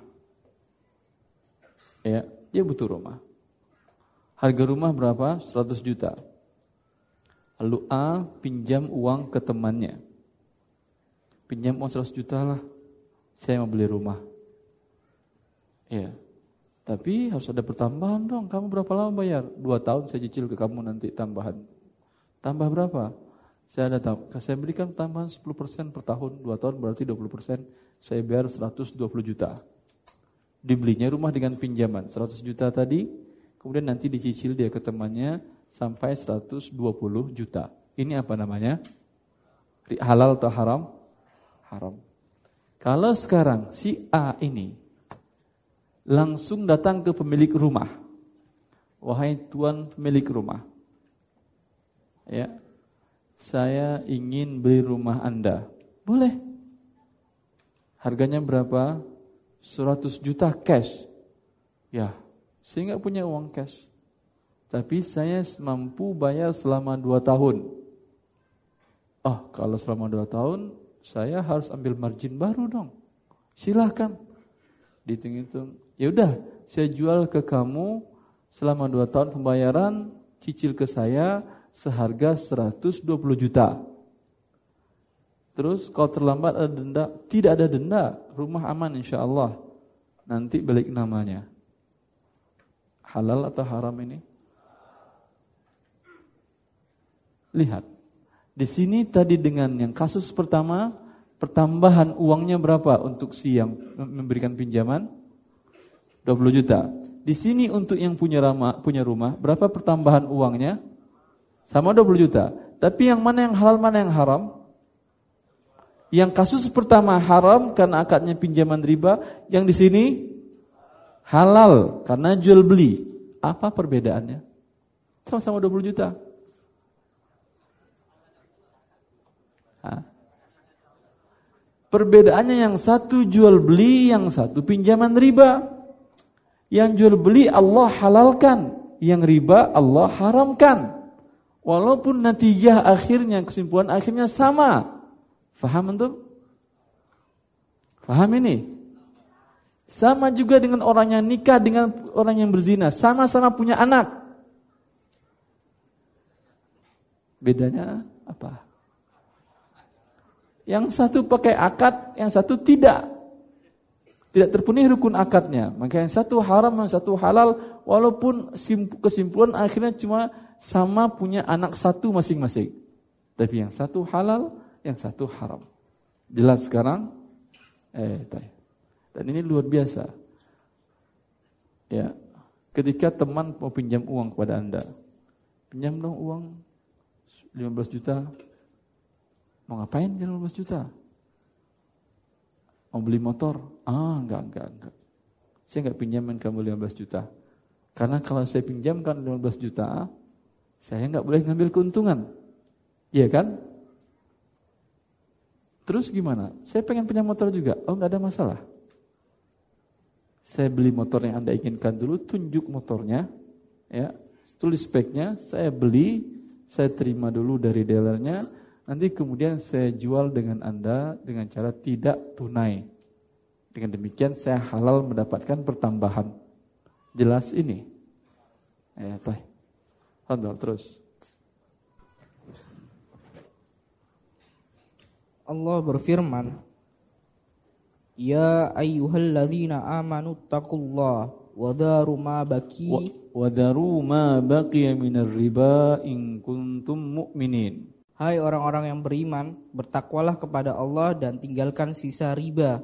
Ya, dia butuh rumah. Harga rumah berapa? 100 juta. Lalu A pinjam uang ke temannya. Pinjam uang 100 juta lah. Saya mau beli rumah. Ya. Tapi harus ada pertambahan dong. Kamu berapa lama bayar? Dua tahun saya cicil ke kamu nanti tambahan. Tambah berapa? Saya ada saya berikan tambahan 10% per tahun. Dua tahun berarti 20%. Saya bayar 120 juta. Dibelinya rumah dengan pinjaman 100 juta tadi. Kemudian nanti dicicil dia ke temannya sampai 120 juta. Ini apa namanya? Halal atau haram? Haram. Kalau sekarang si A ini langsung datang ke pemilik rumah. Wahai tuan pemilik rumah. Ya. Saya ingin beli rumah Anda. Boleh. Harganya berapa? 100 juta cash. Ya, saya nggak punya uang cash. Tapi saya mampu bayar selama dua tahun. Oh, kalau selama dua tahun, saya harus ambil margin baru dong. Silahkan. Dihitung-hitung. Ya udah, saya jual ke kamu selama dua tahun pembayaran, cicil ke saya seharga 120 juta. Terus kalau terlambat ada denda, tidak ada denda, rumah aman insya Allah. Nanti balik namanya. Halal atau haram ini? Lihat. Di sini tadi dengan yang kasus pertama, pertambahan uangnya berapa untuk si yang memberikan pinjaman? 20 juta. Di sini untuk yang punya rumah, punya rumah, berapa pertambahan uangnya? Sama 20 juta. Tapi yang mana yang halal, mana yang haram? Yang kasus pertama haram karena akadnya pinjaman riba, yang di sini halal karena jual beli. Apa perbedaannya? Sama-sama 20 juta. Perbedaannya yang satu jual beli, yang satu pinjaman riba. Yang jual beli Allah halalkan, yang riba Allah haramkan. Walaupun natijah akhirnya, kesimpulan akhirnya sama. Faham antum? Faham ini? Sama juga dengan orang yang nikah dengan orang yang berzina, sama-sama punya anak. Bedanya apa? Yang satu pakai akad, yang satu tidak. Tidak terpenuhi rukun akadnya. Maka yang satu haram, yang satu halal. Walaupun kesimpulan akhirnya cuma sama punya anak satu masing-masing. Tapi yang satu halal, yang satu haram. Jelas sekarang? Eh. Dan ini luar biasa. Ya, ketika teman mau pinjam uang kepada Anda. Pinjam dong uang 15 juta, Mau ngapain 15 juta? Mau beli motor? Ah, enggak, enggak, enggak. Saya enggak pinjamin kamu 15 juta. Karena kalau saya pinjamkan 15 juta, saya enggak boleh ngambil keuntungan. Iya kan? Terus gimana? Saya pengen punya motor juga. Oh, enggak ada masalah. Saya beli motor yang Anda inginkan dulu, tunjuk motornya, ya, tulis speknya, saya beli, saya terima dulu dari dealernya, Nanti kemudian saya jual dengan Anda dengan cara tidak tunai. Dengan demikian saya halal mendapatkan pertambahan. Jelas ini? Ya, teh. Handal terus. Allah berfirman, Ya ayyuhalladzina amanu taqullah wa daru ma baki wa daru ma baqiya minar riba in kuntum mu'minin. Hai orang-orang yang beriman, bertakwalah kepada Allah dan tinggalkan sisa riba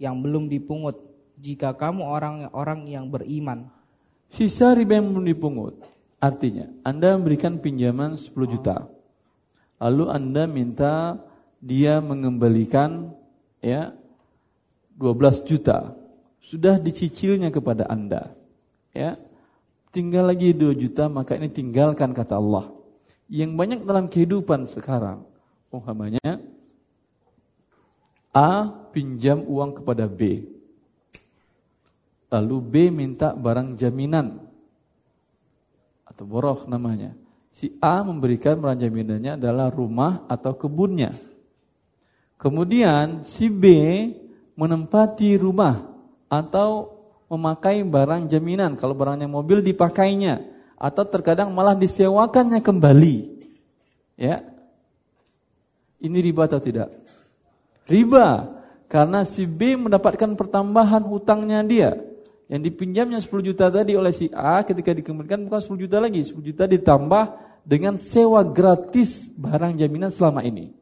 yang belum dipungut jika kamu orang-orang yang beriman. Sisa riba yang belum dipungut, artinya Anda memberikan pinjaman 10 juta. Lalu Anda minta dia mengembalikan ya 12 juta. Sudah dicicilnya kepada Anda. Ya. Tinggal lagi 2 juta, maka ini tinggalkan kata Allah yang banyak dalam kehidupan sekarang. Umpamanya A pinjam uang kepada B. Lalu B minta barang jaminan atau boroh namanya. Si A memberikan barang jaminannya adalah rumah atau kebunnya. Kemudian si B menempati rumah atau memakai barang jaminan. Kalau barangnya mobil dipakainya atau terkadang malah disewakannya kembali. Ya. Ini riba atau tidak? Riba karena si B mendapatkan pertambahan hutangnya dia. Yang dipinjamnya 10 juta tadi oleh si A ketika dikembalikan bukan 10 juta lagi, 10 juta ditambah dengan sewa gratis barang jaminan selama ini.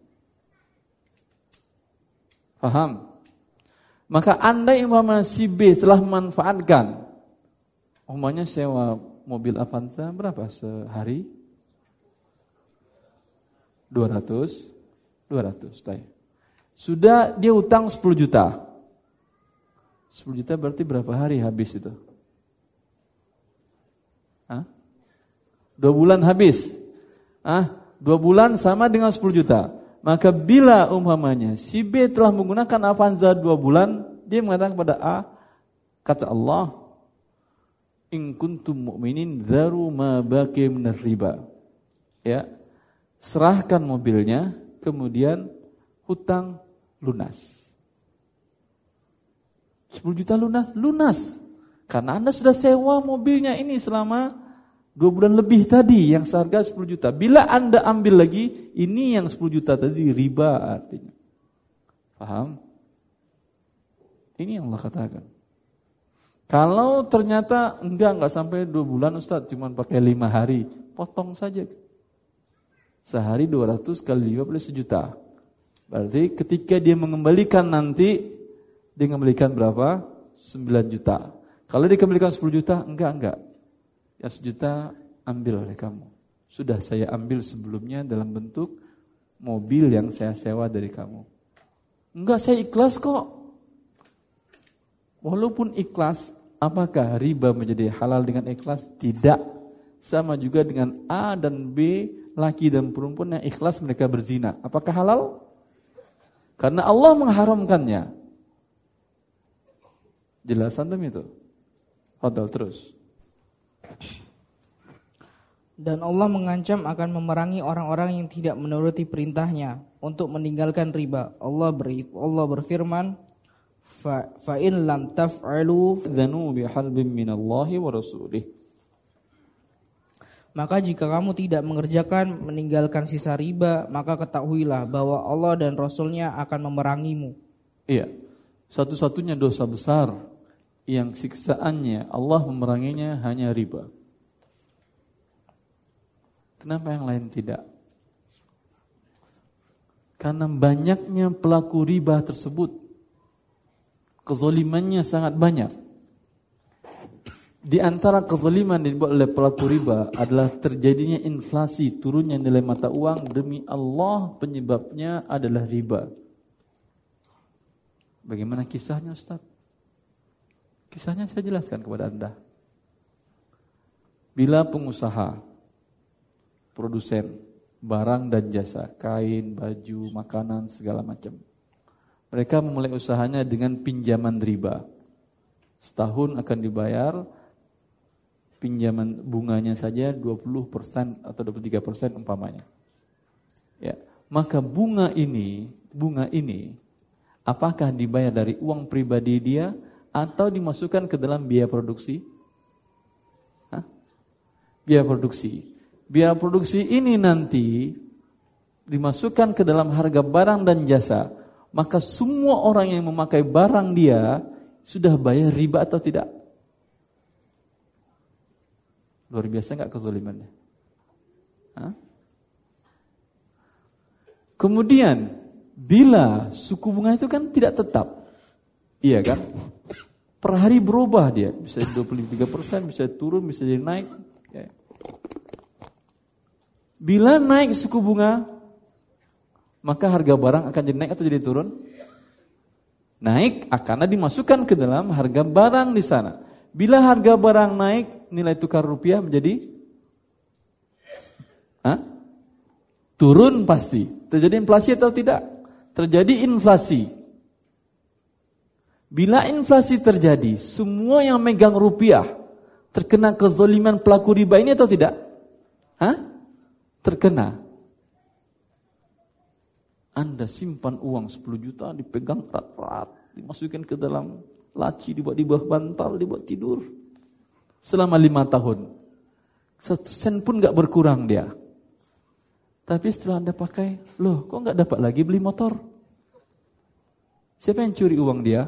Paham? Maka anda umpama si B telah memanfaatkan, umpamanya sewa mobil Avanza berapa sehari? 200, 200, tay. Sudah dia utang 10 juta. 10 juta berarti berapa hari habis itu? Hah? Dua bulan habis. Ah, dua bulan sama dengan 10 juta. Maka bila umpamanya si B telah menggunakan Avanza dua bulan, dia mengatakan kepada A, kata Allah, in kuntum mu'minin dharu ma baqi riba. Ya. Serahkan mobilnya, kemudian hutang lunas. 10 juta lunas, lunas. Karena Anda sudah sewa mobilnya ini selama dua bulan lebih tadi yang seharga 10 juta. Bila Anda ambil lagi, ini yang 10 juta tadi riba artinya. Paham? Ini yang Allah katakan. Kalau ternyata enggak enggak sampai dua bulan Ustaz, cuma pakai lima hari, potong saja. Sehari 200 kali 5 boleh sejuta. Berarti ketika dia mengembalikan nanti dia kembalikan berapa? 9 juta. Kalau dia kembalikan 10 juta, enggak, enggak. Ya sejuta ambil oleh kamu. Sudah saya ambil sebelumnya dalam bentuk mobil yang saya sewa dari kamu. Enggak, saya ikhlas kok. Walaupun ikhlas, apakah riba menjadi halal dengan ikhlas? Tidak. Sama juga dengan A dan B, laki dan perempuan yang ikhlas mereka berzina. Apakah halal? Karena Allah mengharamkannya. Jelas antum itu? Fadal terus. Dan Allah mengancam akan memerangi orang-orang yang tidak menuruti perintahnya untuk meninggalkan riba. Allah beri, Allah berfirman, fa, fa in lam taf'alu dzanu bihalbin minallahi wa rasulih. Maka jika kamu tidak mengerjakan meninggalkan sisa riba, maka ketahuilah bahwa Allah dan Rasulnya akan memerangimu. Iya, satu-satunya dosa besar yang siksaannya Allah memeranginya hanya riba. Kenapa yang lain tidak? Karena banyaknya pelaku riba tersebut. Kezalimannya sangat banyak. Di antara kezaliman yang dibuat oleh pelaku riba adalah terjadinya inflasi, turunnya nilai mata uang demi Allah penyebabnya adalah riba. Bagaimana kisahnya Ustaz? Kisahnya saya jelaskan kepada Anda. Bila pengusaha, produsen, barang dan jasa, kain, baju, makanan, segala macam. Mereka memulai usahanya dengan pinjaman riba. Setahun akan dibayar pinjaman bunganya saja 20% atau 23% umpamanya. Ya, maka bunga ini, bunga ini apakah dibayar dari uang pribadi dia atau dimasukkan ke dalam biaya produksi? Hah? Biaya produksi. Biaya produksi ini nanti dimasukkan ke dalam harga barang dan jasa, maka semua orang yang memakai barang dia sudah bayar riba atau tidak? Luar biasa nggak kezalimannya? Hah? Kemudian Bila suku bunga itu kan tidak tetap. Iya kan? Per hari berubah dia. Bisa 23 persen, bisa turun, bisa jadi naik. Ya. Bila naik suku bunga, maka harga barang akan jadi naik atau jadi turun? Naik karena dimasukkan ke dalam harga barang di sana. Bila harga barang naik, nilai tukar rupiah menjadi Hah? turun pasti. Terjadi inflasi atau tidak? terjadi inflasi. Bila inflasi terjadi, semua yang megang rupiah terkena kezaliman pelaku riba ini atau tidak? Hah? Terkena. Anda simpan uang 10 juta dipegang erat-erat. Dimasukin ke dalam laci, dibuat di bawah bantal, dibuat tidur. Selama lima tahun. Satu sen pun gak berkurang dia. Tapi setelah anda pakai, loh kok gak dapat lagi beli motor? Siapa yang curi uang dia?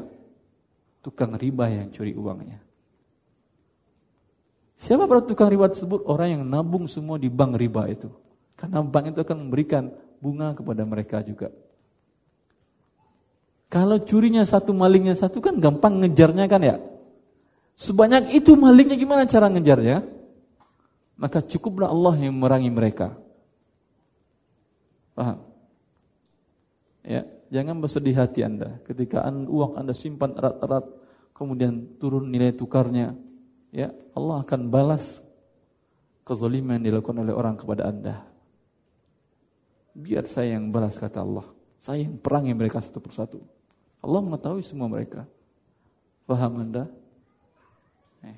Tukang riba yang curi uangnya. Siapa para tukang riba tersebut? Orang yang nabung semua di bank riba itu. Karena bank itu akan memberikan bunga kepada mereka juga. Kalau curinya satu, malingnya satu kan gampang ngejarnya kan ya. Sebanyak itu malingnya gimana cara ngejarnya? Maka cukuplah Allah yang merangi mereka. Paham? Ya, jangan bersedih hati Anda ketika uang Anda simpan erat-erat kemudian turun nilai tukarnya. Ya, Allah akan balas kezaliman yang dilakukan oleh orang kepada Anda. Biar saya yang balas kata Allah. Saya yang perangi mereka satu persatu. Allah mengetahui semua mereka. Paham Anda? Eh,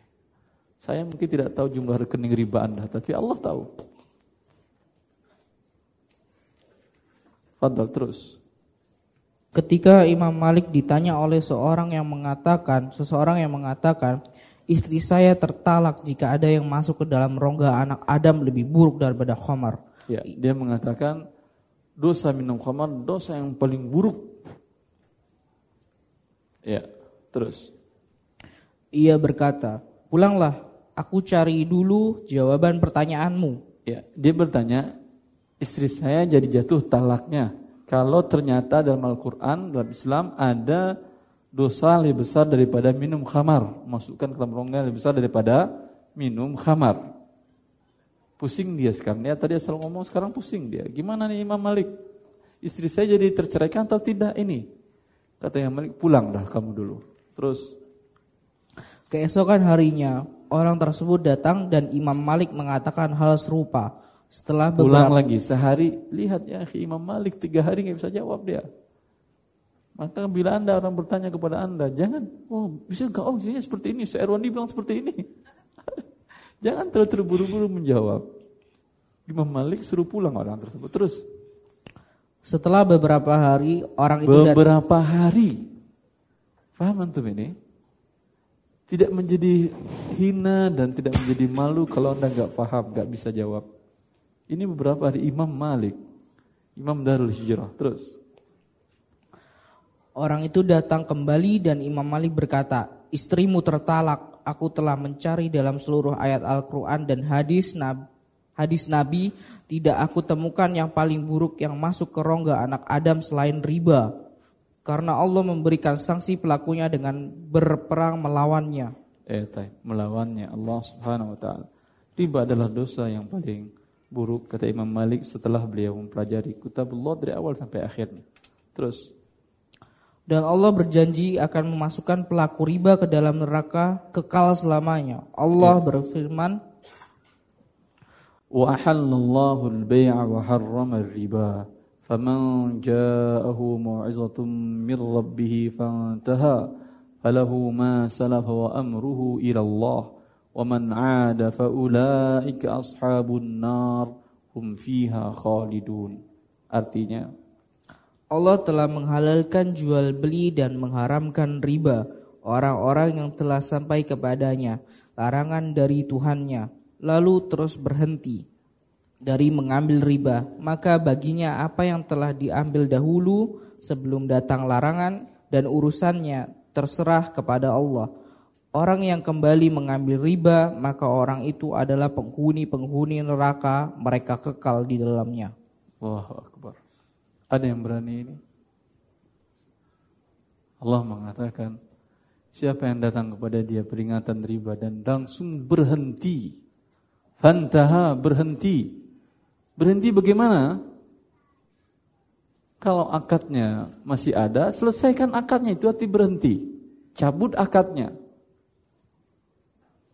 saya mungkin tidak tahu jumlah rekening riba Anda, tapi Allah tahu. Fadal terus. Ketika Imam Malik ditanya oleh seorang yang mengatakan, seseorang yang mengatakan, istri saya tertalak jika ada yang masuk ke dalam rongga anak Adam lebih buruk daripada khamar. Ya, dia mengatakan dosa minum khamar dosa yang paling buruk Ya, terus. Ia berkata, pulanglah, aku cari dulu jawaban pertanyaanmu. Ya, dia bertanya, istri saya jadi jatuh talaknya. Kalau ternyata dalam Al-Quran, dalam Islam ada dosa lebih besar daripada minum khamar. Masukkan ke dalam rongga lebih besar daripada minum khamar. Pusing dia sekarang. Dia tadi asal ngomong sekarang pusing dia. Gimana nih Imam Malik? Istri saya jadi terceraikan atau tidak ini? Kata yang Malik, pulanglah kamu dulu. Terus keesokan harinya orang tersebut datang dan Imam Malik mengatakan hal serupa. Setelah beberapa... pulang lagi sehari, lihat ya Imam Malik tiga hari nggak bisa jawab dia. Maka bila anda orang bertanya kepada anda, jangan, oh bisa nggak? Oh seperti ini, Saya Erwandi bilang seperti ini. Jangan terlalu terburu-buru menjawab. Imam Malik suruh pulang orang tersebut. Terus setelah beberapa hari orang itu beberapa hari. Paham antum ini? Tidak menjadi hina dan tidak menjadi malu kalau Anda nggak paham, nggak bisa jawab. Ini beberapa hari Imam Malik, Imam Darul Hijrah. Terus Orang itu datang kembali dan Imam Malik berkata, istrimu tertalak. Aku telah mencari dalam seluruh ayat Al-Quran dan hadis, nab hadis Nabi tidak aku temukan yang paling buruk yang masuk ke rongga anak Adam selain riba. Karena Allah memberikan sanksi pelakunya dengan berperang melawannya. Eh, melawannya Allah Subhanahu wa taala. Riba adalah dosa yang paling buruk kata Imam Malik setelah beliau mempelajari kitabullah dari awal sampai akhirnya. Terus dan Allah berjanji akan memasukkan pelaku riba ke dalam neraka kekal selamanya. Allah ya. berfirman, وأحل الله البيع وحرم الربا فمن جاءه موعظة من ربه فانتهى فله ما سلف وأمره إلى الله ومن عاد فأولئك أصحاب النار هم فيها خالدون artinya Allah telah menghalalkan jual beli dan mengharamkan riba orang-orang yang telah sampai kepadanya larangan dari Tuhannya lalu terus berhenti dari mengambil riba, maka baginya apa yang telah diambil dahulu sebelum datang larangan dan urusannya terserah kepada Allah. Orang yang kembali mengambil riba, maka orang itu adalah penghuni-penghuni neraka, mereka kekal di dalamnya. Wah, akbar. Ada yang berani ini? Allah mengatakan, siapa yang datang kepada dia peringatan riba dan langsung berhenti Fantaha berhenti. Berhenti bagaimana? Kalau akadnya masih ada, selesaikan akadnya itu arti berhenti. Cabut akadnya.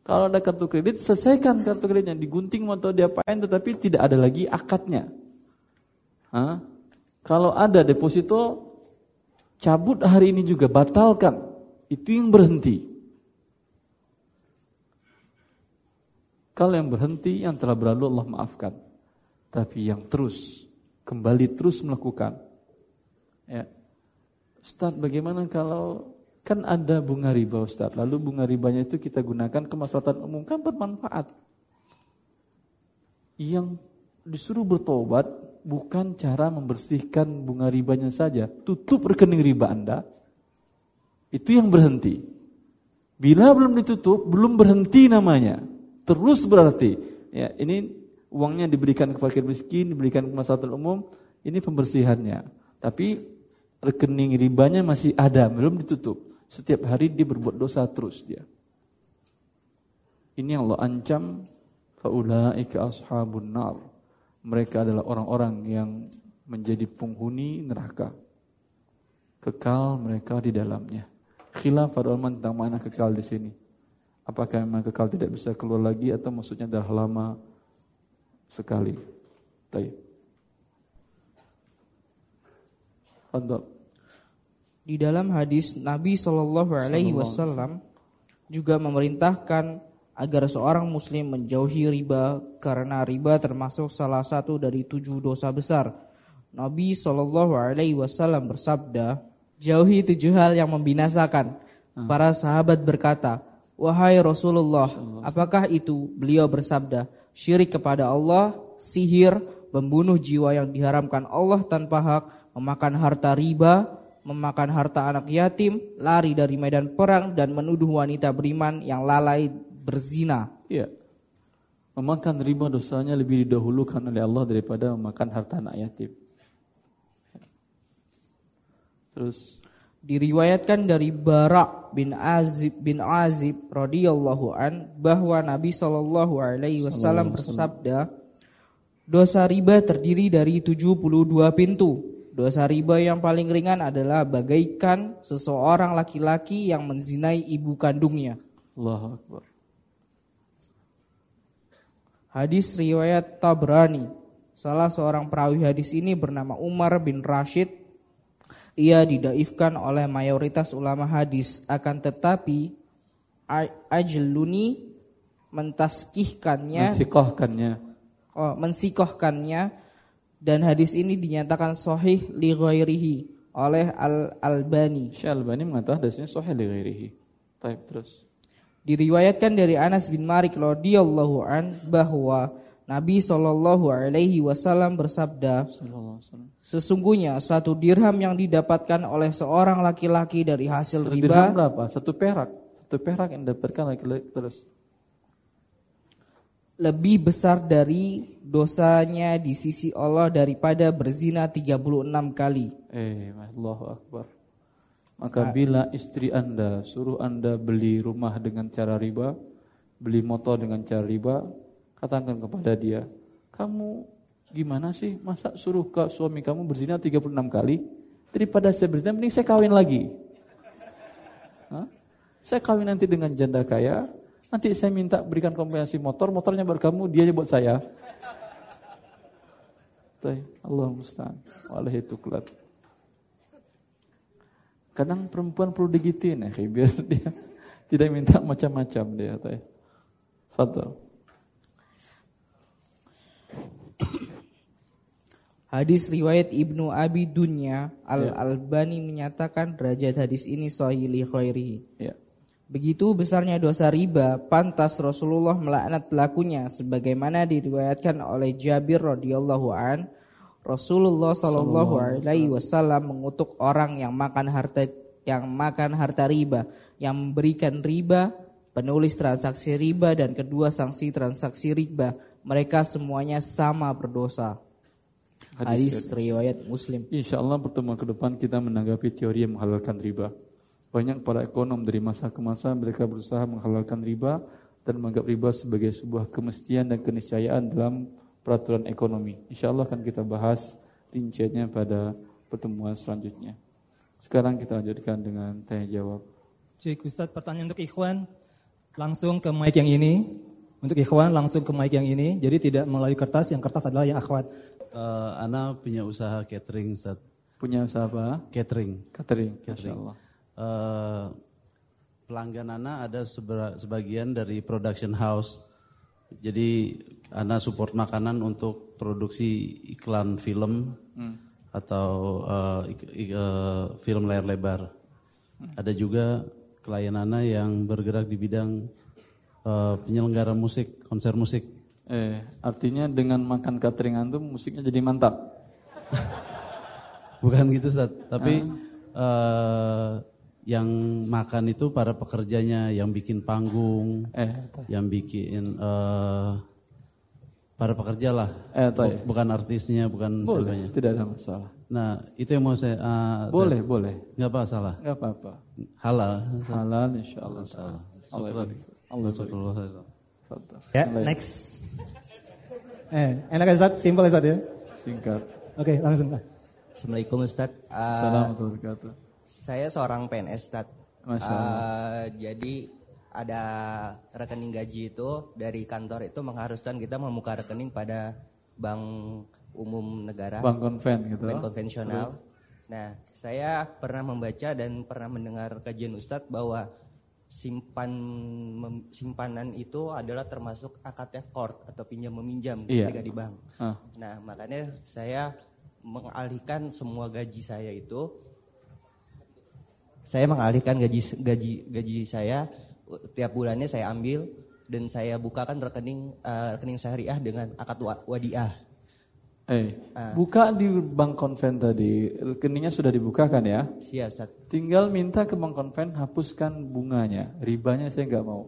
Kalau ada kartu kredit, selesaikan kartu kreditnya. Digunting atau diapain tetapi tidak ada lagi akadnya. Hah? Kalau ada deposito, cabut hari ini juga, batalkan. Itu yang berhenti. Kalau yang berhenti, yang telah berlalu Allah maafkan. Tapi yang terus, kembali terus melakukan. Ya. Ustaz, bagaimana kalau kan ada bunga riba Ustaz, lalu bunga ribanya itu kita gunakan kemaslahatan umum kan bermanfaat. Yang disuruh bertobat bukan cara membersihkan bunga ribanya saja, tutup rekening riba Anda. Itu yang berhenti. Bila belum ditutup, belum berhenti namanya. Terus berarti, ya ini uangnya diberikan ke fakir miskin, diberikan ke masyarakat umum, ini pembersihannya. Tapi rekening ribanya masih ada, belum ditutup. Setiap hari dia berbuat dosa terus dia. Ini Allah ancam faulaika ashabun nar. Mereka adalah orang-orang yang menjadi penghuni neraka. Kekal mereka di dalamnya. Khilaf para ulama tentang mana kekal di sini. Apakah memang kekal tidak bisa keluar lagi atau maksudnya adalah lama sekali. Baik. Di dalam hadis Nabi Shallallahu Alaihi Wasallam juga memerintahkan agar seorang muslim menjauhi riba karena riba termasuk salah satu dari tujuh dosa besar. Nabi Shallallahu Alaihi Wasallam bersabda, jauhi tujuh hal yang membinasakan. Hmm. Para sahabat berkata, wahai Rasulullah, apakah itu? Beliau bersabda, syirik kepada Allah, sihir, membunuh jiwa yang diharamkan Allah tanpa hak, memakan harta riba, memakan harta anak yatim, lari dari medan perang dan menuduh wanita beriman yang lalai berzina. Iya. Memakan riba dosanya lebih didahulukan oleh Allah daripada memakan harta anak yatim. Terus diriwayatkan dari Barak bin Azib bin Azib radhiyallahu an bahwa Nabi Shallallahu alaihi wasallam bersabda dosa riba terdiri dari 72 pintu Dosa riba yang paling ringan adalah bagaikan seseorang laki-laki yang menzinai ibu kandungnya. Allah Akbar. Hadis riwayat Tabrani. Salah seorang perawi hadis ini bernama Umar bin Rashid. Ia didaifkan oleh mayoritas ulama hadis. Akan tetapi Ajluni mentaskihkannya. Mensikohkannya. Oh, mensikohkannya dan hadis ini dinyatakan sahih li ghairihi oleh Al-Albani. Syekh Albani mengatakan hadisnya sahih li ghairihi. Baik, terus. Diriwayatkan dari Anas bin Malik radhiyallahu an bahwa Nabi Shallallahu alaihi wasallam bersabda, Sesungguhnya satu dirham yang didapatkan oleh seorang laki-laki dari hasil riba Dirham berapa? Satu perak. Satu perak yang didapatkan laki-laki terus lebih besar dari dosanya di sisi Allah daripada berzina 36 kali. Eh, Allahu Akbar. Maka nah. bila istri Anda suruh Anda beli rumah dengan cara riba, beli motor dengan cara riba, katakan kepada dia, "Kamu gimana sih? Masa suruh ke suami kamu berzina 36 kali? Daripada saya berzina, mending saya kawin lagi." Hah? Saya kawin nanti dengan janda kaya, Nanti saya minta berikan kompensasi motor, motornya buat kamu, dia buat saya. Allah musta'an. Wallahi tuklat. Kadang perempuan perlu digitin ya, biar dia tidak minta macam-macam dia. Fadal. Hadis riwayat Ibnu Abi Dunya Al-Albani ya. menyatakan derajat hadis ini sahih li khairihi. Ya. Begitu besarnya dosa riba, pantas Rasulullah melaknat pelakunya sebagaimana diriwayatkan oleh Jabir radhiyallahu an. Rasulullah sallallahu alaihi wasallam mengutuk orang yang makan harta yang makan harta riba, yang memberikan riba, penulis transaksi riba dan kedua sanksi transaksi riba. Mereka semuanya sama berdosa. Hadis, Hadis riwayat Muslim. Insya Allah pertemuan ke depan kita menanggapi teori yang menghalalkan riba. Banyak para ekonom dari masa ke masa mereka berusaha menghalalkan riba dan menganggap riba sebagai sebuah kemestian dan keniscayaan dalam peraturan ekonomi. Insya Allah akan kita bahas rinciannya pada pertemuan selanjutnya. Sekarang kita lanjutkan dengan tanya jawab. Cik Ustaz, pertanyaan untuk Ikhwan langsung ke mic yang ini. Untuk Ikhwan langsung ke mic yang ini. Jadi tidak melalui kertas, yang kertas adalah yang akhwat. Uh, Ana punya usaha catering Ustaz. Punya usaha apa? Catering. Catering, catering. Allah uh, pelanggan Ana ada sebagian dari production house. Jadi Ana support makanan untuk produksi iklan film. Hmm. atau eh, ik- ik- eh, film layar lebar. Ada juga klien Ana yang bergerak di bidang eh, penyelenggara musik, konser musik. Eh, artinya dengan makan catering antum musiknya jadi mantap. Bukan gitu Ustaz, tapi eh, yang makan itu para pekerjanya, yang bikin panggung, Eh, yang bikin eh, para pekerja lah, eh toh ya. bukan artisnya, bukan siapanya. Boleh, tidak ada masalah. Nah, itu yang mau saya eh, Boleh, boleh. saya- nggak apa salah. Enggak apa-apa. Halal. Halal insyaallah. Allah barik. Allah. Fadal. Ya, next. Eh, enak Ustaz? Simple Ustaz ya? Singkat. Oke, langsung. Assalamualaikum Ustaz. Uh, Assalamualaikum warahmatullahi wabarakatuh. Saya seorang PNS. Masya Uh, jadi ada rekening gaji itu dari kantor itu mengharuskan kita membuka rekening pada bank umum negara, Bang konven gitu. bank konvensional. Nah, saya pernah membaca dan pernah mendengar kajian Ustadz bahwa simpan mem- simpanan itu adalah termasuk akad ekor atau pinjam meminjam Iya. ketika di bank. Ah. Nah, makanya saya mengalihkan semua gaji saya itu saya mengalihkan gaji gaji gaji saya uh, tiap bulannya saya ambil dan saya bukakan rekening uh, rekening syariah dengan akad wa- wadiah. Eh, buka di bank konven tadi. Rekeningnya sudah dibukakan ya. Iya, Ustaz. Tinggal minta ke bank konven hapuskan bunganya. Ribanya saya nggak mau.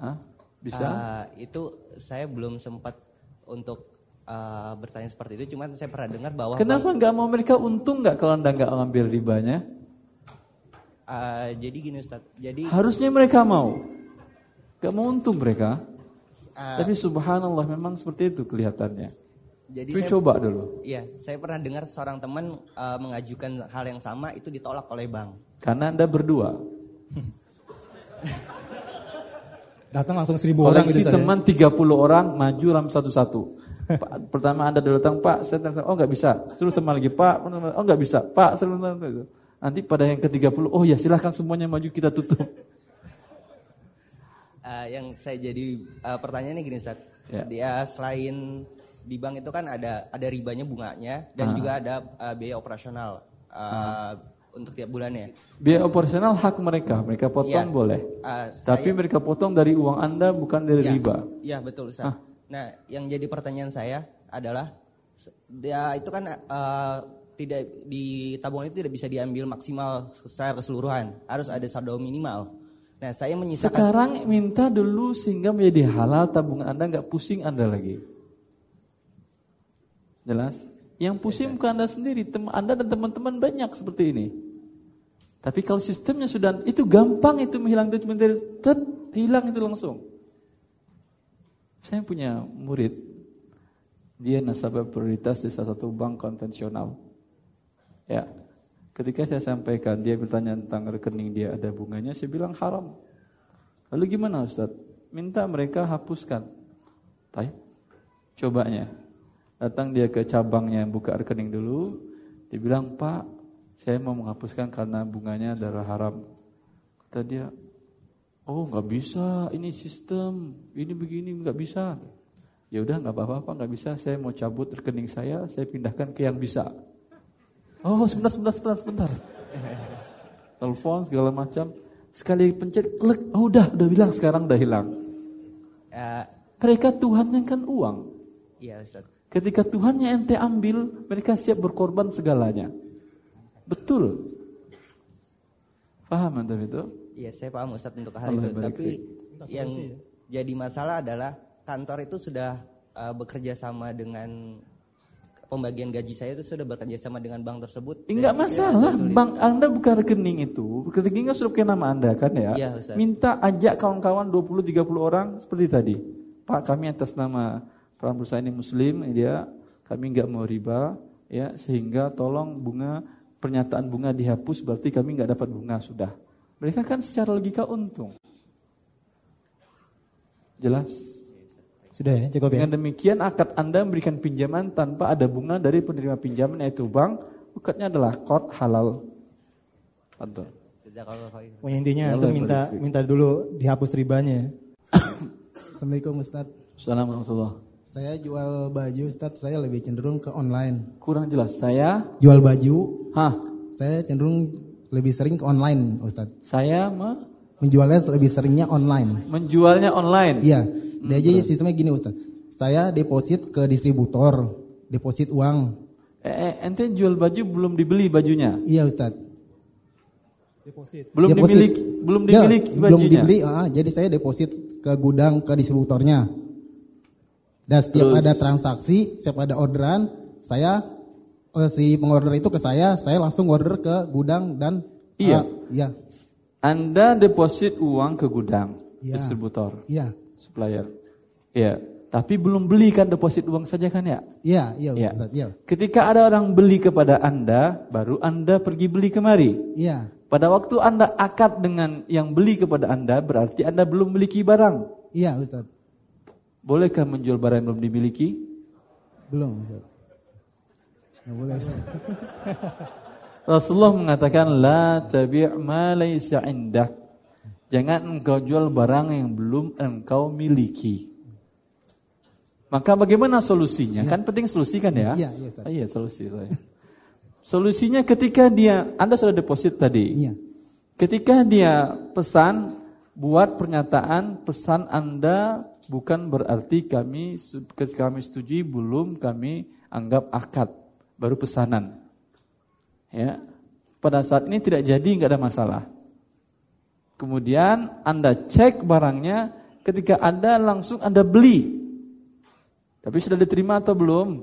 Hah? Bisa? Uh, itu saya belum sempat untuk uh, bertanya seperti itu, cuman saya pernah dengar bahwa Kenapa nggak mau mereka untung nggak kalau anda nggak ngambil ribanya? Uh, jadi gini Ustaz. Jadi Harusnya mereka mau. Gak mau untung mereka. uh, Tapi subhanallah memang seperti itu kelihatannya. jadi Cuy saya coba dulu. Iya, saya pernah dengar seorang teman uh, mengajukan hal yang sama itu ditolak oleh bank. Karena anda berdua. Datang langsung seribu orang gitu ya? teman 30 orang maju ram satu-satu. Pertama anda datang Pak, saya datang, oh nggak bisa. Terus teman lagi Pak, oh nggak bisa. Pak, terus teman- nanti pada yang ke-30, oh ya silahkan semuanya maju kita tutup. Uh, yang saya jadi uh, pertanyaannya gini Ustaz. Ya. Dia selain di bank itu kan ada ada ribanya bunganya dan juga ada uh, biaya operasional uh, untuk tiap bulannya. Biaya operasional hak mereka, mereka potong Iya. boleh. Uh, Tapi mereka potong dari uang anda bukan dari Iya, riba. Iya betul Ustaz. Nah, yang jadi pertanyaan saya adalah dia itu kan eh, tidak di tabungan itu tidak bisa diambil maksimal secara keseluruhan, harus ada saldo minimal. Nah, saya menyisakan Sekarang minta dulu sehingga menjadi halal tabungan anda nggak pusing anda lagi. Jelas? Yang pusing bukan anda sendiri, teman anda dan teman-teman banyak seperti ini. Tapi kalau sistemnya sudah itu gampang itu menghilang itu tet, hilang itu langsung. Saya punya murid, dia nasabah prioritas di salah satu bank konvensional. Ya, ketika saya sampaikan dia bertanya tentang rekening dia ada bunganya, saya bilang haram. Lalu gimana Ustaz? Minta mereka hapuskan. Baik, cobanya. Datang dia ke cabangnya buka rekening dulu, dia bilang Pak, saya mau menghapuskan karena bunganya adalah haram. Kata dia, oh nggak bisa, ini sistem, ini begini nggak bisa. Ya udah nggak apa-apa, nggak bisa. Saya mau cabut rekening saya, saya pindahkan ke yang bisa. Oh sebentar, sebentar, sebentar, sebentar. Telepon segala macam. Sekali pencet klik, oh udah, udah bilang sekarang udah hilang. eh, Mereka Tuhannya kan uang. iya Ustaz. Ketika Tuhannya ente ambil, mereka siap berkorban segalanya. Betul. Paham anda itu? Iya, saya paham Ustaz untuk hal Allah itu. Tapi yang jadi masalah adalah kantor itu sudah eh, bekerja sama dengan pembagian gaji saya itu sudah bekerja sama dengan bank tersebut. Enggak itu masalah, sulit. bank Anda buka rekening itu, rekeningnya sudah pakai nama Anda kan ya? Ustaz. Minta ajak kawan-kawan 20-30 orang seperti tadi. Pak kami atas nama peran perusahaan ini muslim, dia kami enggak mau riba, ya sehingga tolong bunga pernyataan bunga dihapus berarti kami enggak dapat bunga sudah. Mereka kan secara logika untung. Jelas? Sudah ya, cukup ya. Dengan demikian akad Anda memberikan pinjaman tanpa ada bunga dari penerima pinjaman yaitu bank, akadnya adalah kod halal. Khairan. Pokoknya intinya Ya itu minta barik. minta dulu dihapus ribanya. Assalamualaikum Ustaz. Assalamualaikum Saya jual baju Ustaz, saya lebih cenderung ke online. Kurang jelas. Saya, Jual baju, hah, saya cenderung lebih sering ke online Ustaz. saya me- Menjualnya lebih seringnya online. menjualnya online. Iya, dia aja sistemnya gini Ustaz. Saya deposit ke distributor, deposit uang. Eh, eh, ente jual baju belum dibeli bajunya. Iya Ustaz. Deposit. Belum Deposit. dimiliki, belum Ya, dimiliki bajunya. Belum dibeli, ah, jadi saya deposit ke gudang ke distributornya. Dan setiap Terus? ada transaksi, setiap ada orderan, saya eh, si pengorder itu ke saya, saya langsung order ke gudang dan Iya. ah, iya, Anda deposit uang ke gudang, Iya. distributor, iya, supplier. Iya, tapi belum beli kan deposit uang saja kan ya? iya, iya. Ustaz, iya, Ketika ada orang beli kepada Anda, baru Anda pergi beli kemari. iya, Pada waktu Anda akad dengan yang beli kepada Anda, berarti Anda belum memiliki barang. iya Ustaz, Bolehkah menjual barang yang belum dimiliki? belum Ustaz. Nggak boleh Ustaz. Rasulullah mengatakan la tabi' ma laysa indak. Jangan engkau jual barang yang belum engkau miliki. Maka bagaimana solusinya? Kan penting solusi kan ya? Iya, Ustaz. Ah, iya solusi. Solusinya ketika dia Anda sudah deposit tadi. Iya, Ketika dia pesan buat pernyataan pesan Anda bukan berarti kami kami setujui belum kami anggap akad baru pesanan. Ya. Pada saat ini tidak jadi nggak ada masalah. Kemudian Anda cek barangnya ketika ada langsung Anda beli. Tapi sudah diterima atau belum?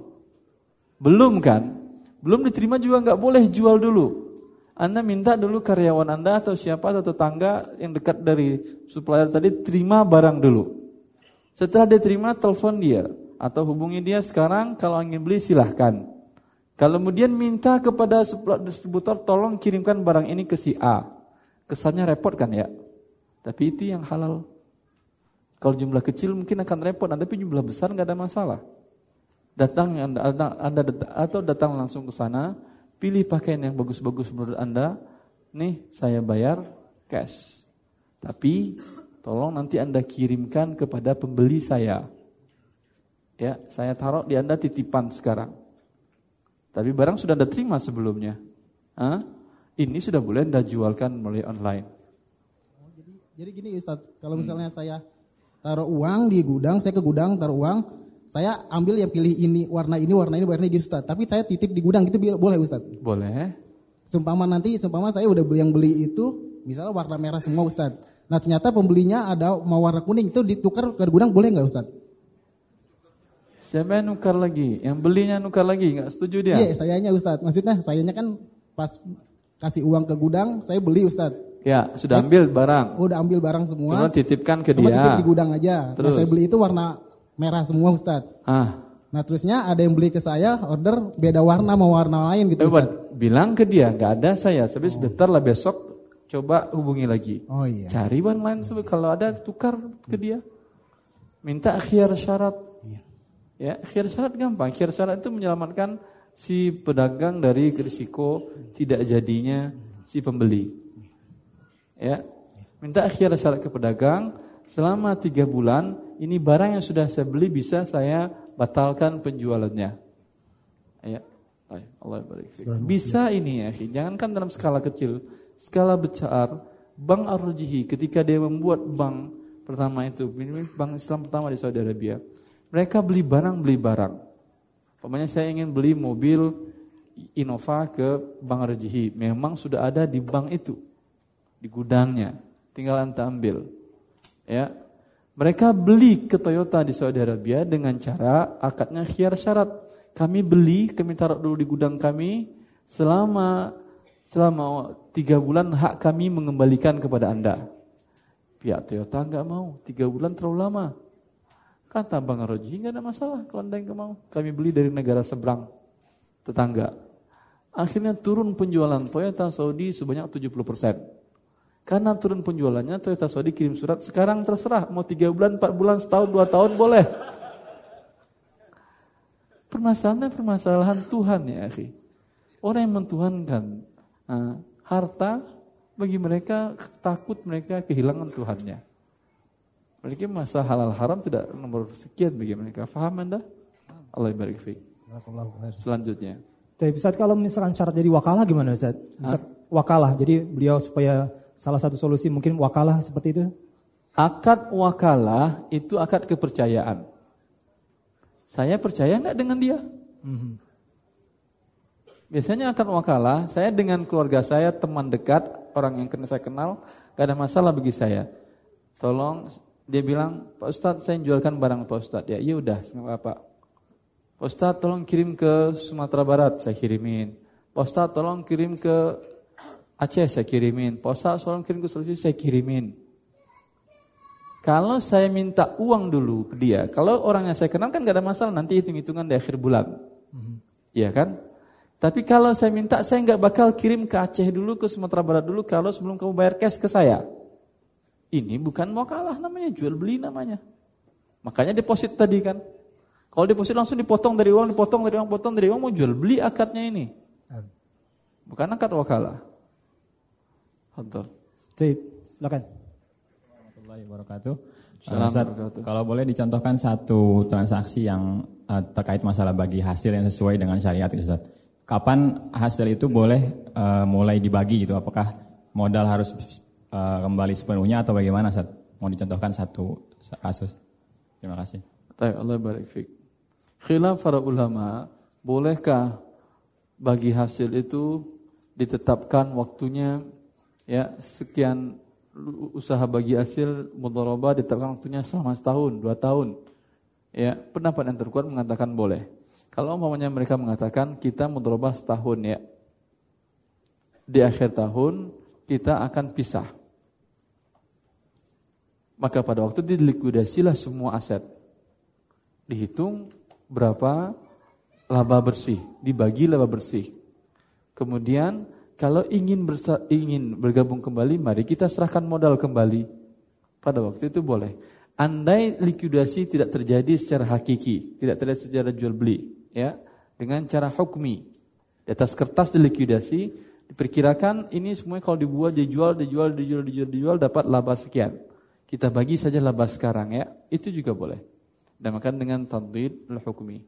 Belum kan? Belum diterima juga nggak boleh jual dulu. Anda minta dulu karyawan Anda atau siapa atau tetangga yang dekat dari supplier tadi terima barang dulu. Setelah diterima telepon dia atau hubungi dia sekarang kalau ingin beli silahkan. Kalau kemudian minta kepada distributor tolong kirimkan barang ini ke si A. Kesannya repot kan ya? Tapi itu yang halal. Kalau jumlah kecil mungkin akan repot, tapi jumlah besar nggak ada masalah. Datang anda, anda, anda atau datang langsung ke sana, pilih pakaian yang bagus-bagus menurut anda. Nih saya bayar cash. Tapi tolong nanti anda kirimkan kepada pembeli saya. Ya, saya taruh di anda titipan sekarang. Tapi barang sudah anda terima sebelumnya. Hah? Ini sudah boleh anda jualkan melalui online. Jadi gini Ustaz, kalau misalnya saya taruh uang di gudang, saya ke gudang taruh uang, saya ambil yang pilih ini, warna ini, warna ini, warna ini gitu Ustaz. Tapi saya titip di gudang gitu bi- boleh Ustaz. Boleh. Sumpama nanti, sumpama saya udah beli yang beli itu, misalnya warna merah semua Ustaz. Nah ternyata pembelinya ada mau warna kuning, itu ditukar ke gudang boleh nggak Ustaz? Siapa yang nukar lagi? Yang belinya nukar lagi, nggak setuju dia? Iya, sayanya Ustaz. Maksudnya sayanya kan pas kasih uang ke gudang, saya beli Ustaz. Ya, sudah ambil barang. Udah ambil barang semua. Cuma titipkan ke Cuma dia. titip di gudang aja. Terus? Nah, saya beli itu warna merah semua Ustaz. Ah, Nah terusnya ada yang beli ke saya order beda warna mau warna lain gitu eh, Ustaz. bilang ke dia, nggak ada saya. Tapi sebentar lah besok coba hubungi lagi. Oh iya. Cari bahan lain sebab kalau ada tukar ke dia. Minta akhir syarat. Ya, akhir syarat gampang. Akhir syarat itu menyelamatkan si pedagang dari risiko tidak jadinya si pembeli. Ya, minta akhir syarat ke pedagang selama tiga bulan ini barang yang sudah saya beli bisa saya batalkan penjualannya. Ya, Allah. Bisa ini ya, jangankan dalam skala kecil, skala besar. Bank Ar-Rujihi ketika dia membuat bank pertama itu, bank Islam pertama di Saudi Arabia. Mereka beli barang, beli barang. Pokoknya saya ingin beli mobil Innova ke Bank Ar-Rujihi. Memang sudah ada di bank itu, di gudangnya. Tinggal anda ambil. Ya, mereka beli ke Toyota di Saudi Arabia dengan cara akadnya khiar syarat. Kami beli, kami taruh dulu di gudang kami selama selama tiga bulan hak kami mengembalikan kepada anda. Pihak Toyota nggak mau, tiga bulan terlalu lama. Kata Bang Roji nggak ada masalah kalau anda nggak mau. Kami beli dari negara seberang, tetangga. Akhirnya turun penjualan Toyota Saudi sebanyak 70 persen. Karena turun penjualannya, Toyota Saudi kirim surat, sekarang terserah, mau tiga bulan, empat bulan, setahun, dua tahun, boleh. Permasalahannya permasalahan Tuhan ya, akhi. Orang yang mentuhankan nah, harta, bagi mereka takut mereka kehilangan Tuhannya. Mereka masa halal haram tidak nomor sekian bagi mereka. Faham Anda? Allah barik fiik. Selanjutnya. Tapi Ustaz kalau misalkan syarat jadi wakalah gimana Ustaz? Misal, wakalah, jadi beliau supaya salah satu solusi mungkin wakalah seperti itu? Akad wakalah itu akad kepercayaan. Saya percaya nggak dengan dia? Biasanya akad wakalah, saya dengan keluarga saya, teman dekat, orang yang saya kenal, gak ada masalah bagi saya. Tolong, dia bilang, Pak Ustadz saya jualkan barang Pak Ustadz. Ya, iya udah, nggak apa-apa. Pak Ustadz tolong kirim ke Sumatera Barat, saya kirimin. Pak Ustadz tolong kirim ke Aceh, saya kirimin. Pak Ustadz tolong kirim ke Sulawesi, saya kirimin. Kalau saya minta uang dulu ke dia, kalau orang yang saya kenal kan gak ada masalah, nanti hitung-hitungan di akhir bulan. Iya kan? Tapi kalau saya minta, saya nggak bakal kirim ke Aceh dulu, ke Sumatera Barat dulu, kalau sebelum kamu bayar cash ke saya. Ini bukan mau kalah namanya, jual beli namanya. Makanya deposit tadi kan. Kalau deposit langsung dipotong dari uang, dipotong dari uang, potong dari uang, mau jual beli akadnya ini. Bukan akad wakalah. Hadir. Baik, silakan. warahmatullahi wabarakatuh. Ustaz, kalau boleh dicontohkan satu transaksi yang eh, terkait masalah bagi hasil yang sesuai dengan syariat Ustaz. Kapan hasil itu boleh eh, mulai dibagi gitu? Apakah modal harus eh, kembali sepenuhnya atau bagaimana Ustaz? Mau dicontohkan satu kasus. Terima kasih. Allah barik. Khilaf para ulama, bolehkah bagi hasil itu ditetapkan waktunya ya sekian usaha bagi hasil mudharabah ditetapkan waktunya selama setahun, dua tahun. Ya, pendapat yang terkuat mengatakan boleh. Kalau umpamanya mereka mengatakan kita mudharabah setahun ya. Di akhir tahun kita akan pisah. Maka pada waktu dilikuidasilah semua aset. Dihitung berapa laba bersih, dibagi laba bersih. Kemudian kalau ingin bersa- ingin bergabung kembali, mari kita serahkan modal kembali. Pada waktu itu boleh. Andai likuidasi tidak terjadi secara hakiki, tidak terjadi secara jual beli, ya, dengan cara hukmi. Di atas kertas dilikuidasi, diperkirakan ini semuanya kalau dibuat, dijual, dijual, dijual, dijual, dijual dapat laba sekian. Kita bagi saja laba sekarang ya, itu juga boleh. Dinamakan dengan tadbir al-hukmi.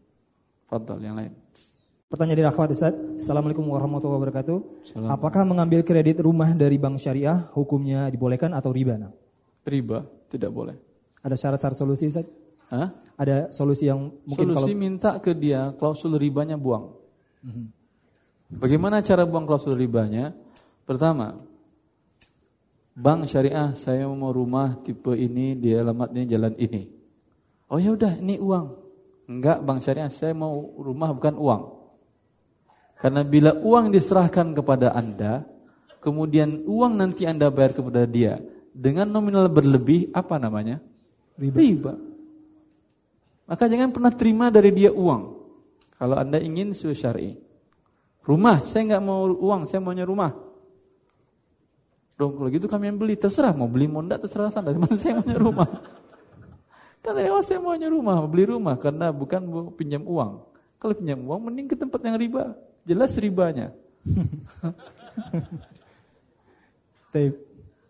Fadal yang lain. Pertanyaan dari akhwat Ustaz. Assalamualaikum warahmatullahi wabarakatuh. Salam. Apakah mengambil kredit rumah dari bank syariah hukumnya dibolehkan atau riba? Nah, Riba tidak boleh. ada syarat-syarat solusi Ustaz? Hah? Ada solusi yang mungkin Solusi kalau minta ke dia klausul ribanya buang. Bagaimana cara buang klausul ribanya? Pertama, bank syariah saya mau rumah tipe ini di alamatnya jalan ini. Oh ya udah ini uang. Enggak bank syariah saya mau rumah bukan uang. Karena bila uang diserahkan kepada Anda, kemudian uang nanti Anda bayar kepada dia dengan nominal berlebih apa namanya? Riba. Maka jangan pernah terima dari dia uang. Kalau Anda ingin sesuai syar'i. Rumah, saya nggak mau uang, saya maunya rumah. Dong kalau gitu kami yang beli, terserah mau beli mau enggak terserah Anda, Cuman saya maunya rumah. Kan dari awal saya maunya rumah, beli rumah karena bukan mau pinjam uang. Kalau pinjam uang mending ke tempat yang riba. Jelas ribanya. Baik.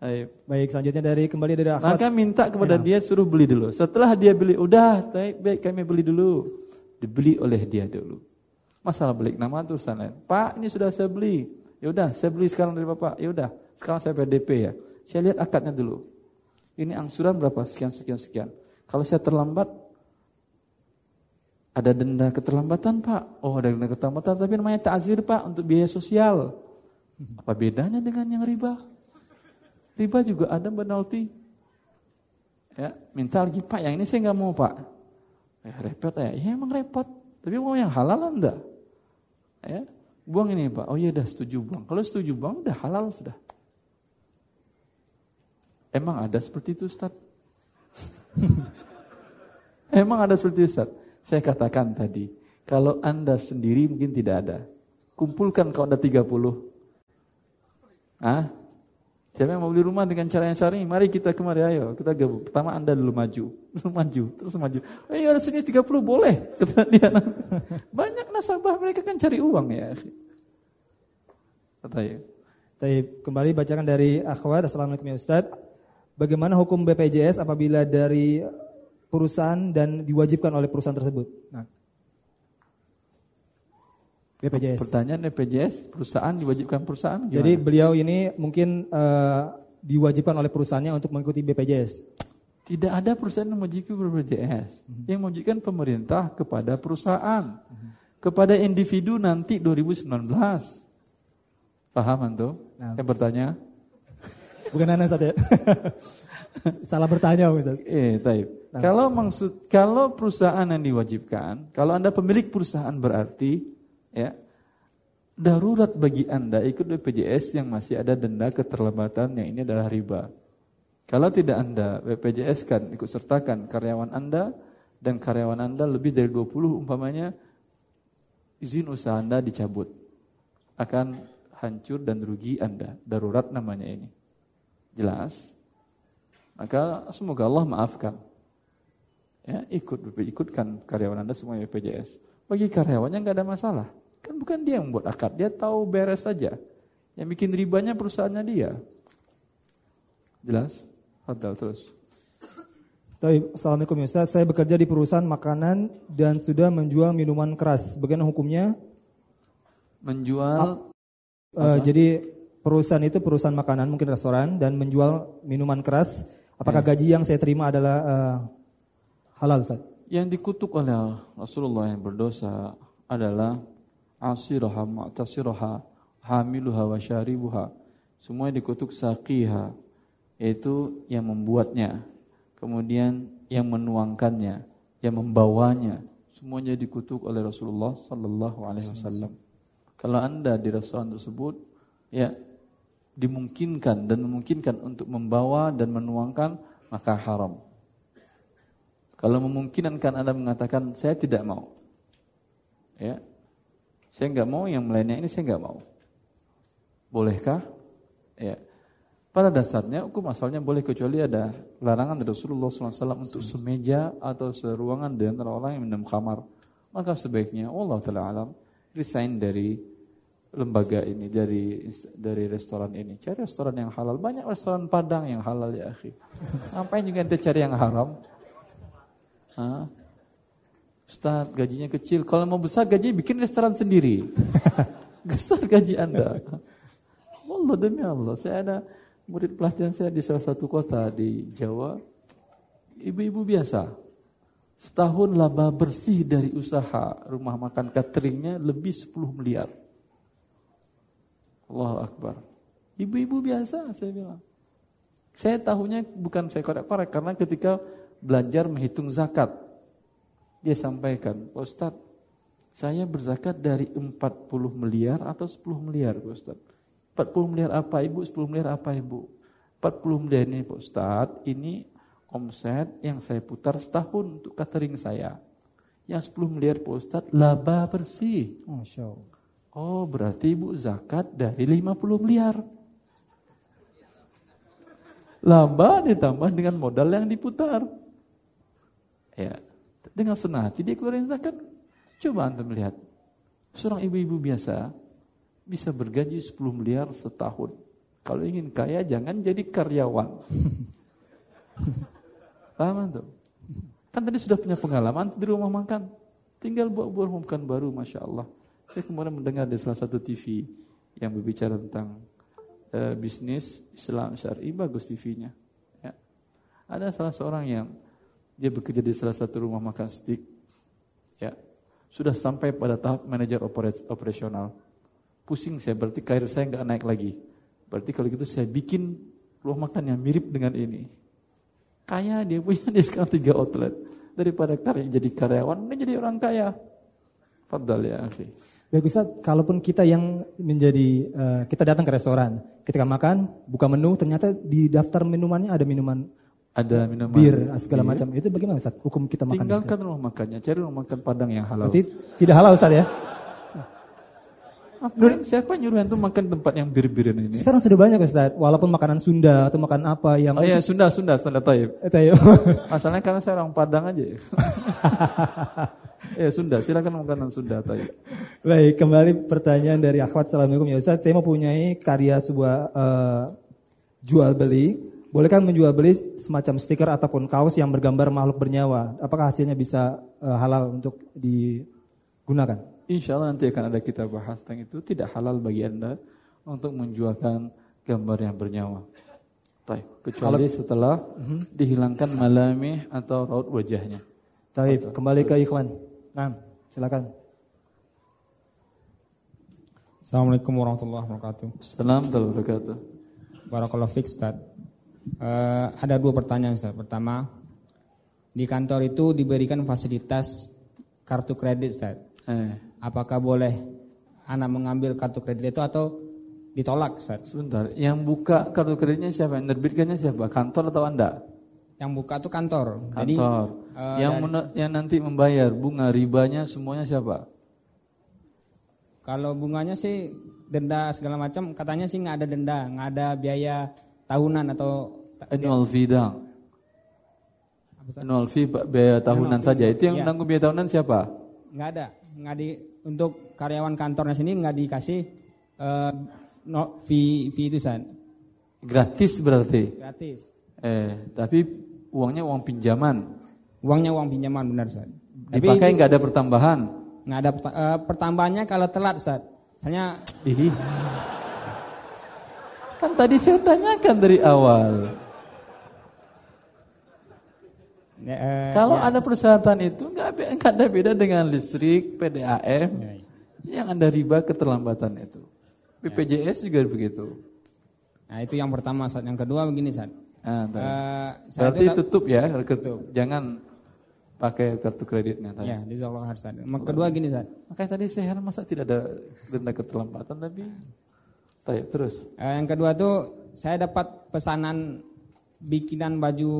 Ayo. Baik, selanjutnya dari kembali dari akhwat. Maka minta kepada dia suruh beli dulu. Setelah dia beli, udah, baik, baik kami beli dulu. Dibeli oleh dia dulu. Masalah balik nama itu urusan lain. Pak, ini sudah saya beli. Ya udah, saya beli sekarang dari Bapak. Ya udah, sekarang saya PDP ya. Saya lihat akadnya dulu. Ini angsuran berapa? Sekian, sekian, sekian. Kalau saya terlambat, ada denda keterlambatan Pak. Oh ada denda keterlambatan, tapi namanya ta'zir Pak untuk biaya sosial. Apa bedanya dengan yang riba? Riba juga ada penalti. Ya, minta lagi Pak, yang ini saya nggak mau Pak. Ya, repot ya, ya emang repot. Tapi mau yang halal enggak? Ya, buang ini Pak. Oh iya dah setuju buang. Kalau setuju buang udah halal sudah. Emang ada seperti itu Ustaz? Emang ada seperti itu Ustaz? Saya katakan tadi, kalau Anda sendiri mungkin tidak ada. Kumpulkan kalau ada 30. Ah, Siapa yang mau beli rumah dengan cara yang syar'i? Mari kita kemari, ayo kita gabung. Pertama Anda dulu maju, terus maju, terus maju. Oh iya ada sini 30 boleh, kata dia. Banyak nasabah mereka kan cari uang ya. Kata ya. Baik, kembali bacakan dari akhwat. Assalamualaikum ya Ustaz. bagaimana hukum BPJS apabila dari perusahaan dan diwajibkan oleh perusahaan tersebut? Nah. BPJS. Pertanyaan BPJS, perusahaan diwajibkan perusahaan gimana? Jadi beliau ini mungkin eh, diwajibkan oleh perusahaannya untuk mengikuti BPJS. Tidak ada perusahaan yang mewajibkan BPJS. Yang mewajibkan pemerintah kepada perusahaan. Kepada individu nanti 2019. Paham antum? Nah. Yang bertanya? Bukan Anda Ustaz ya? Salah bertanya Ustaz. Eh, taib. Kalau maksud kalau perusahaan yang diwajibkan, kalau Anda pemilik perusahaan berarti ya darurat bagi Anda ikut BPJS yang masih ada denda keterlambatan yang ini adalah riba. Kalau tidak Anda BPJS kan ikut sertakan karyawan Anda dan karyawan Anda lebih dari 20 umpamanya izin usaha Anda dicabut. Akan hancur dan rugi Anda. Darurat namanya ini. Jelas? Maka semoga Allah maafkan. Ya, ikut ikutkan karyawan Anda semua BPJS. Bagi karyawannya nggak ada masalah. Kan bukan dia yang membuat akad, dia tahu beres saja. Yang bikin ribanya perusahaannya dia. Jelas? Fadal terus. Baik, Assalamualaikum ya Ustaz. Saya bekerja di perusahaan makanan dan sudah menjual minuman keras. Bagaimana hukumnya? Menjual Eh, jadi perusahaan itu perusahaan makanan, mungkin restoran dan menjual minuman keras. Apakah gaji yang saya terima adalah eh, halal Ustaz? yang dikutuk oleh Rasulullah yang berdosa adalah asiraha mu'tasiraha hamiluha wa syaribuha. Semua dikutuk saqiha yaitu yang membuatnya, kemudian yang menuangkannya, yang membawanya. Semuanya dikutuk oleh Rasulullah sallallahu alaihi wasallam. Kalau Anda di restoran tersebut ya dimungkinkan dan memungkinkan untuk membawa dan menuangkan maka haram. Kalau memungkinkan Anda mengatakan saya tidak mau. Ya. Saya nggak mau yang melainnya ini saya nggak mau. Bolehkah? Ya. Pada dasarnya hukum asalnya boleh kecuali ada larangan dari Rasulullah SAW untuk semeja atau seruangan di antara orang yang minum kamar. Maka sebaiknya Allah Taala alam resign dari lembaga ini dari dari restoran ini. Cari restoran yang halal. Banyak restoran Padang yang halal ya, akhi. Ngapain juga ente cari yang haram? Hah? Ustaz, gajinya kecil. Kalau mau besar gaji bikin restoran sendiri. Besar gaji Anda. Allah demi Allah, saya ada murid pelatihan saya di salah satu kota di Jawa. Ibu-ibu biasa. Setahun laba bersih dari usaha rumah makan cateringnya lebih 10 miliar. Allahu Akbar. Ibu-ibu biasa saya bilang. Saya tahunya bukan saya korek-korek karena ketika belajar menghitung zakat. Dia sampaikan, Pak Ustaz, saya berzakat dari 40 miliar atau 10 miliar Pak Ustaz. 40 miliar apa Ibu, 10 miliar apa Ibu? 40 miliar ini Pak Ustaz, ini omset yang saya putar setahun untuk catering saya. Yang 10 miliar Pak Ustaz, laba bersih. Masya Allah. Oh berarti ibu zakat dari 50 miliar. Laba ditambah dengan modal yang diputar. Ya, dengan senang hati dia keluarin zakat. Coba anda melihat. Seorang ibu-ibu biasa bisa bergaji 10 miliar setahun. Kalau ingin kaya jangan jadi karyawan. Paham tuh? Kan tadi sudah punya pengalaman di rumah makan. Tinggal buat-buat makan baru, Masya Allah. Saya kemarin mendengar di salah satu TV yang berbicara tentang uh, bisnis Islam syar'i bagus TV-nya. Ya. Ada salah seorang yang dia bekerja di salah satu rumah makan steak. Ya. Sudah sampai pada tahap manajer operasional. Pusing saya berarti karir saya nggak naik lagi. Berarti kalau gitu saya bikin rumah makan yang mirip dengan ini. Kaya dia punya dia sekarang tiga outlet. Daripada karya jadi karyawan, dia jadi orang kaya. Fadal ya akhi. Baik Ustaz, kalaupun kita yang menjadi, uh, kita datang ke restoran, ketika makan, buka menu, ternyata di daftar minumannya ada minuman Ada minuman bir, segala bir. macam. Itu bagaimana Ustaz, hukum kita makan? Tinggalkan rumah makannya, cari rumah makan Padang yang halal. Berarti tidak halal Ustaz ya? Apa, siapa nyuruh antum makan tempat yang bir-biran ini? Sekarang sudah banyak Ustaz, walaupun makanan Sunda atau makan apa yang... Oh iya, Sunda, Sunda, Sunda Taib. Eh, tayo. Masalahnya karena saya orang Padang aja ya. ya Sunda, silakan makanan Sunda Taib. Baik, kembali pertanyaan dari akhwat. Assalamualaikum ya Ustaz. Saya mempunyai karya sebuah eh, jual beli bolehkah menjual beli semacam stiker ataupun kaos yang bergambar makhluk bernyawa? Apakah hasilnya bisa eh, halal untuk digunakan? Insya Allah nanti akan ada kita bahas tentang itu. Tidak halal bagi Anda untuk menjualkan gambar yang bernyawa. Baik, kecuali setelah dihilangkan malamih atau raut wajahnya. Taib, kembali ke Ikhwan. Nah, silakan. Assalamualaikum warahmatullahi wabarakatuh. Assalamualaikum warahmatullahi wabarakatuh. Barakallahu fiik Ustaz. Eh, ada dua pertanyaan Ustaz. Pertama, di kantor itu diberikan fasilitas kartu kredit Ustaz. Eh, Apakah boleh anak mengambil kartu kredit itu atau ditolak Ustaz? sebentar, yang buka kartu kreditnya siapa? Yang nerbitkannya siapa? Kantor atau Anda? Yang buka itu kantor. Jadi Kantor. eh, yang dari- yang nanti membayar bunga ribanya semuanya siapa? kalau bunganya sih denda segala macam katanya sih nggak ada denda, nggak ada biaya tahunan atau Annual fee dong. Annual fee biaya tahunan saja. Itu yang Iya. menanggung biaya tahunan siapa? nggak ada, nggak di untuk karyawan kantornya sini nggak dikasih eh, no, fee fee itu San. Gratis berarti. gratis. Eh, tapi uangnya uang pinjaman. Uangnya uang pinjaman benar San. Dipakai nggak ada pertambahan. nggak ada eh, pertambahannya kalau telat San. Misalnya Ih. Kan tadi saya tanyakan dari awal. ya, eh, Kalau ada persyaratan itu nggak ada beda dengan listrik, PDAM, yang ada riba keterlambatan itu. BPJS juga begitu. nah itu yang pertama San. Yang kedua begini San. Nah, saya Berarti itu- tutup ya, kartu, jangan pakai kartu kreditnya tadi. Ya, jazakallahu khairan, San. Yang Kedua gini San. Makanya tadi saya heran masa tidak ada denda keterlambatan tapi Baik, terus. Eh, yang kedua tuh saya dapat pesanan bikinan baju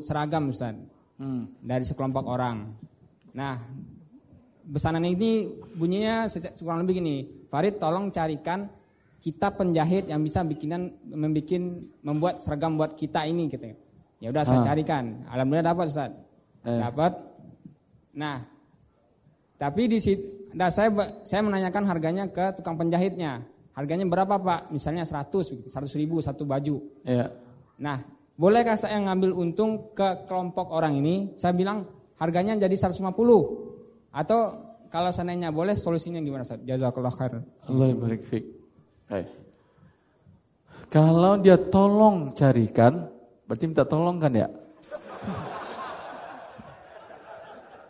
seragam Ustaz Hmm. dari sekelompok orang. Nah, pesanan ini bunyinya kurang lebih gini, Farid tolong carikan kita penjahit yang bisa bikinan membikin membuat seragam buat kita ini gitu. Ya udah saya Ah. carikan. Alhamdulillah dapat Ustaz. Eh. Dapat. Nah, tapi di situ nah saya saya menanyakan harganya ke tukang penjahitnya. Harganya berapa Pak? Misalnya 100, gitu, 100 ribu satu baju. Ya. Nah, bolehkah saya ngambil untung ke kelompok orang ini? Saya bilang harganya jadi 150. Atau kalau seandainya boleh solusinya gimana Ustaz? Jazakallah khair. Allah barik. Baik. Kalau dia tolong carikan, berarti minta tolong kan ya?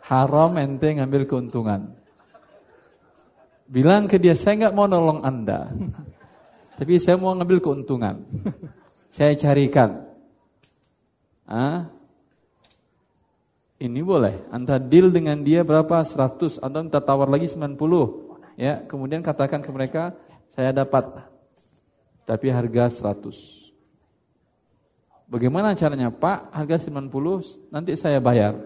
Haram ente ngambil keuntungan. Bilang ke dia, saya nggak mau nolong anda. Tapi saya mau ngambil keuntungan. Saya carikan. Ah, ini boleh. Anda deal dengan dia berapa? 100 atau minta tawar lagi 90. Ya, kemudian katakan ke mereka, saya dapat tapi harga 100. Bagaimana caranya? Pak, harga 90 nanti saya bayar.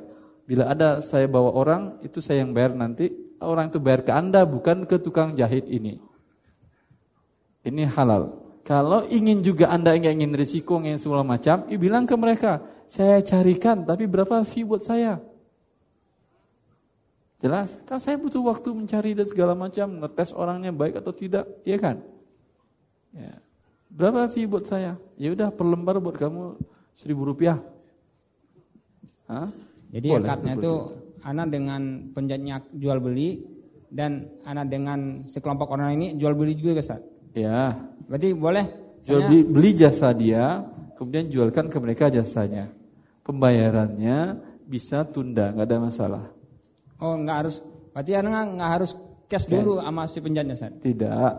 Bila ada saya bawa orang, itu saya yang bayar nanti. Orang itu bayar ke Anda, bukan ke tukang jahit ini. Ini halal. Kalau ingin juga Anda nggak ingin risiko, ingin segala macam, ya bilang ke mereka, saya carikan, tapi berapa fee buat saya? Jelas? Kan saya butuh waktu mencari dan segala macam, ngetes orangnya baik atau tidak, iya kan? Ya. Berapa fee buat saya? Ya udah per lembar buat kamu seribu rupiah. Hah? Jadi Boleh akadnya itu anak dengan penjahitnya jual beli dan anak dengan sekelompok orang ini jual beli juga Ustaz. Ya, Berarti boleh jual beli, beli jasa dia, kemudian jualkan ke mereka jasanya. Pembayarannya bisa tunda, nggak ada masalah. Oh, nggak harus. Berarti anak nggak harus cash dulu sama si penjahitnya Ustaz. Tidak.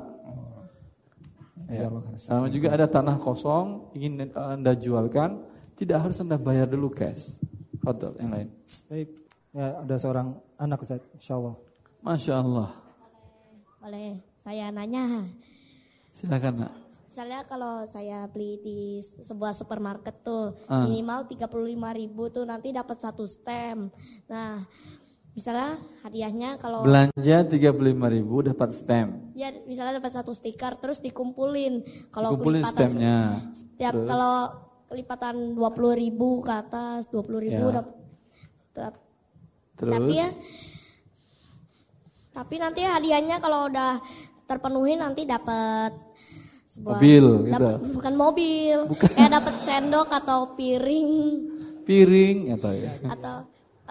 Iya, Ya. Sama juga ada tanah kosong ingin anda jualkan, tidak harus anda bayar dulu cash. Hotel yang lain. Baik. Ya, ada seorang anak Ustaz, insyaallah. Masya Allah. Boleh saya nanya. Silakan nak. Misalnya kalau saya beli di sebuah supermarket tuh Ah. minimal 35.000 ribu tuh nanti dapat satu stem. Nah, misalnya hadiahnya kalau Belanja 35 ribu dapat stem. ya misalnya dapat satu stiker terus dikumpulin. Kalau Kumpulin kelipatan stemnya. Setiap kalau kelipatan 20.000 ribu ke atas 20.000 ribu Ya. dapat- Terus Tapi ya Tapi nanti hadiahnya kalau udah terpenuhi nanti dapat sebuah Mobil, gitu. dap- bukan mobil, kayak dapat sendok atau piring Piring atau ya. atau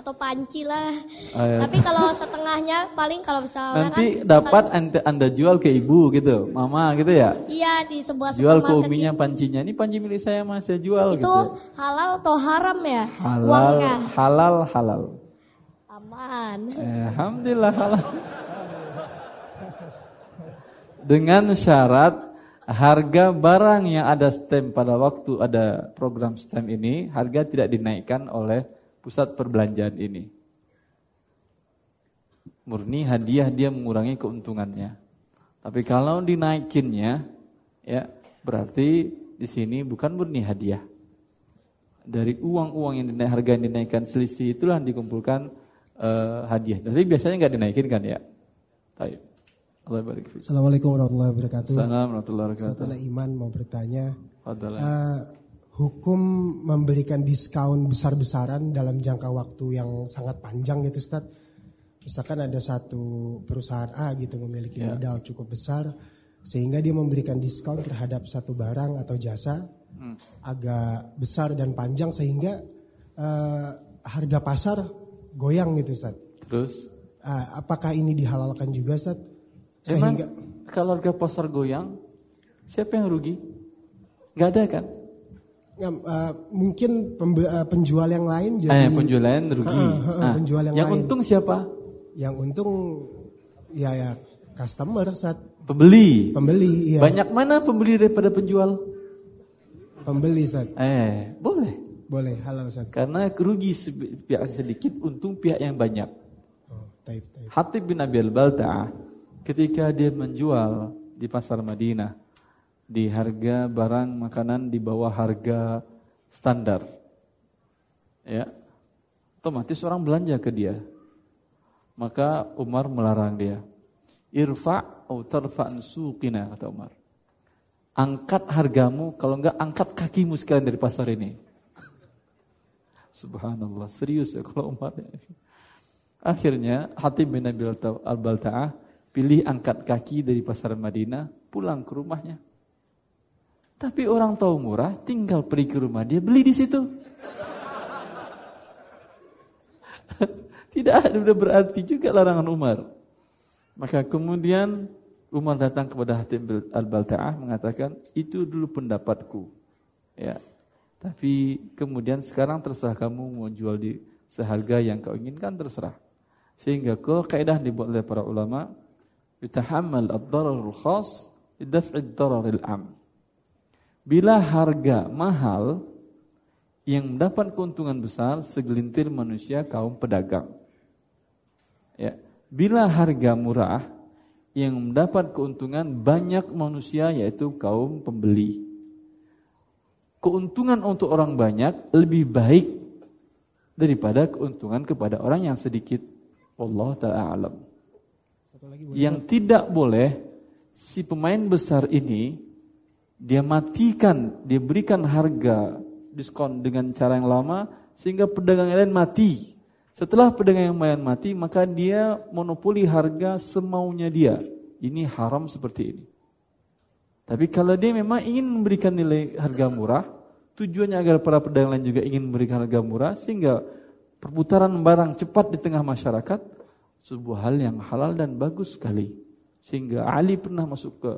atau panci lah. Oh, iya. Tapi kalau setengahnya paling kalau misalnya Nanti kan dapat anda, anda jual ke ibu gitu, mama gitu ya. iya di sebuah Jual ke uminya gitu. pancinya. Ini panci milik saya mas, saya jual itu gitu. halal atau haram ya Halal, uangnya halal, halal. aman Eh, Alhamdulillah halal. Dengan syarat harga barang yang ada stem pada waktu ada program stem ini harga tidak dinaikkan oleh pusat perbelanjaan ini. Murni hadiah dia mengurangi keuntungannya. Tapi kalau dinaikinnya ya berarti di sini bukan murni hadiah. Dari uang-uang yang dinaik harga yang dinaikkan selisih itulah yang dikumpulkan eh, hadiah. Tapi biasanya nggak dinaikin kan ya. Taib. Assalamualaikum warahmatullahi wabarakatuh. Assalamualaikum warahmatullahi wabarakatuh. Setelah Iman mau bertanya, eh, hukum memberikan diskon besar-besaran dalam jangka waktu yang sangat panjang gitu Ustaz. Misalkan ada satu perusahaan A gitu memiliki Ya. modal cukup besar sehingga dia memberikan diskon terhadap satu barang atau jasa Hmm. agak besar dan panjang sehingga eh, harga pasar goyang gitu Ustaz. Terus Eh, apakah ini dihalalkan juga Ustaz? Emang Sehingga kalau harga pasar goyang, siapa yang rugi? Nggak ada kan? Ya, eh, mungkin pembe- eh, penjual yang lain jadi Eh, penjual lain rugi. Ah, ah, Nah, penjual yang, yang lain. untung siapa? Yang untung ya ya customer saat Pembeli. pembeli iya. Banyak mana pembeli daripada penjual? Pembeli saat Eh, boleh. boleh halal saat. Karena rugi se- pihak sedikit, untung pihak yang banyak. Oh, taib taib. Hatib bin Abi al-Balta'ah ketika dia menjual di pasar Madinah di harga barang makanan di bawah harga standar. Ya. Otomatis orang belanja ke dia. Maka Umar melarang dia. Irfa' tarfa'an suqina kata Umar. Angkat hargamu, kalau enggak angkat kakimu sekalian dari pasar ini. Subhanallah, serius ya kalau Umar. Akhirnya Hatib bin Nabil al-Balta'ah pilih angkat kaki dari pasar Madinah, pulang ke rumahnya. Tapi orang tahu murah, tinggal pergi ke rumah dia beli di situ. Tidak ada berarti juga larangan Umar. Maka kemudian Umar datang kepada Hatib al-Balta'ah mengatakan, itu dulu pendapatku. Ya. Tapi kemudian sekarang terserah kamu mau jual di seharga yang kau inginkan terserah. Sehingga kalau kaidah dibuat oleh para ulama, yutahammal ad-dararul khas lidaf'id dararil am. Bila harga mahal yang mendapat keuntungan besar segelintir manusia kaum pedagang. Ya. Bila harga murah yang mendapat keuntungan banyak manusia yaitu kaum pembeli. Keuntungan untuk orang banyak lebih baik daripada keuntungan kepada orang yang sedikit. Allah taala alam. Yang tidak boleh si pemain besar ini dia matikan, dia berikan harga diskon dengan cara yang lama sehingga pedagang lain mati. Setelah pedagang yang lain mati, maka dia monopoli harga semaunya dia. Ini haram seperti ini. Tapi kalau dia memang ingin memberikan nilai harga murah, tujuannya agar para pedagang lain juga ingin memberikan harga murah sehingga perputaran barang cepat di tengah masyarakat sebuah hal yang halal dan bagus sekali. Sehingga Ali pernah masuk ke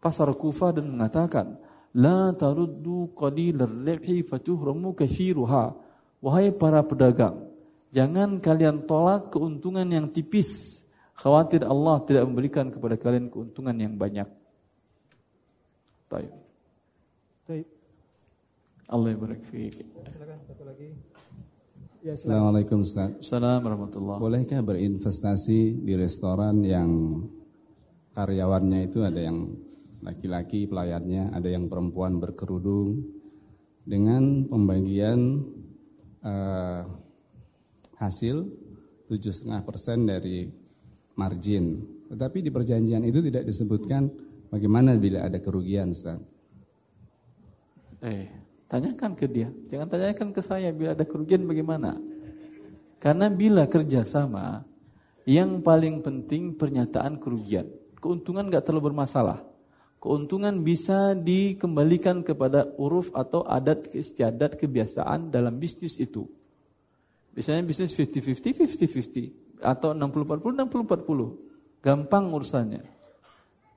pasar Kufah dan mengatakan, "La taruddu qalilar ribhi fatuhramu katsiruha." Wahai para pedagang, jangan kalian tolak keuntungan yang tipis. Khawatir Allah tidak memberikan kepada kalian keuntungan yang banyak. Baik. Taib. Allah barik fiik. Silakan satu lagi. Ya. Assalamualaikum Ustaz. Assalamualaikum warahmatullahi Bolehkah berinvestasi di restoran yang karyawannya itu ada yang laki-laki pelayannya, ada yang perempuan berkerudung dengan pembagian eh, hasil 7,5% dari margin. Tetapi di perjanjian itu tidak disebutkan bagaimana bila ada kerugian Ustaz. Eh, tanyakan ke dia. Jangan tanyakan ke saya bila ada kerugian bagaimana. Karena bila kerjasama, yang paling penting pernyataan kerugian. Keuntungan nggak terlalu bermasalah. Keuntungan bisa dikembalikan kepada uruf atau adat istiadat kebiasaan dalam bisnis itu. Biasanya bisnis 50-50, 50-50 atau 60-40, 60-40. Gampang urusannya.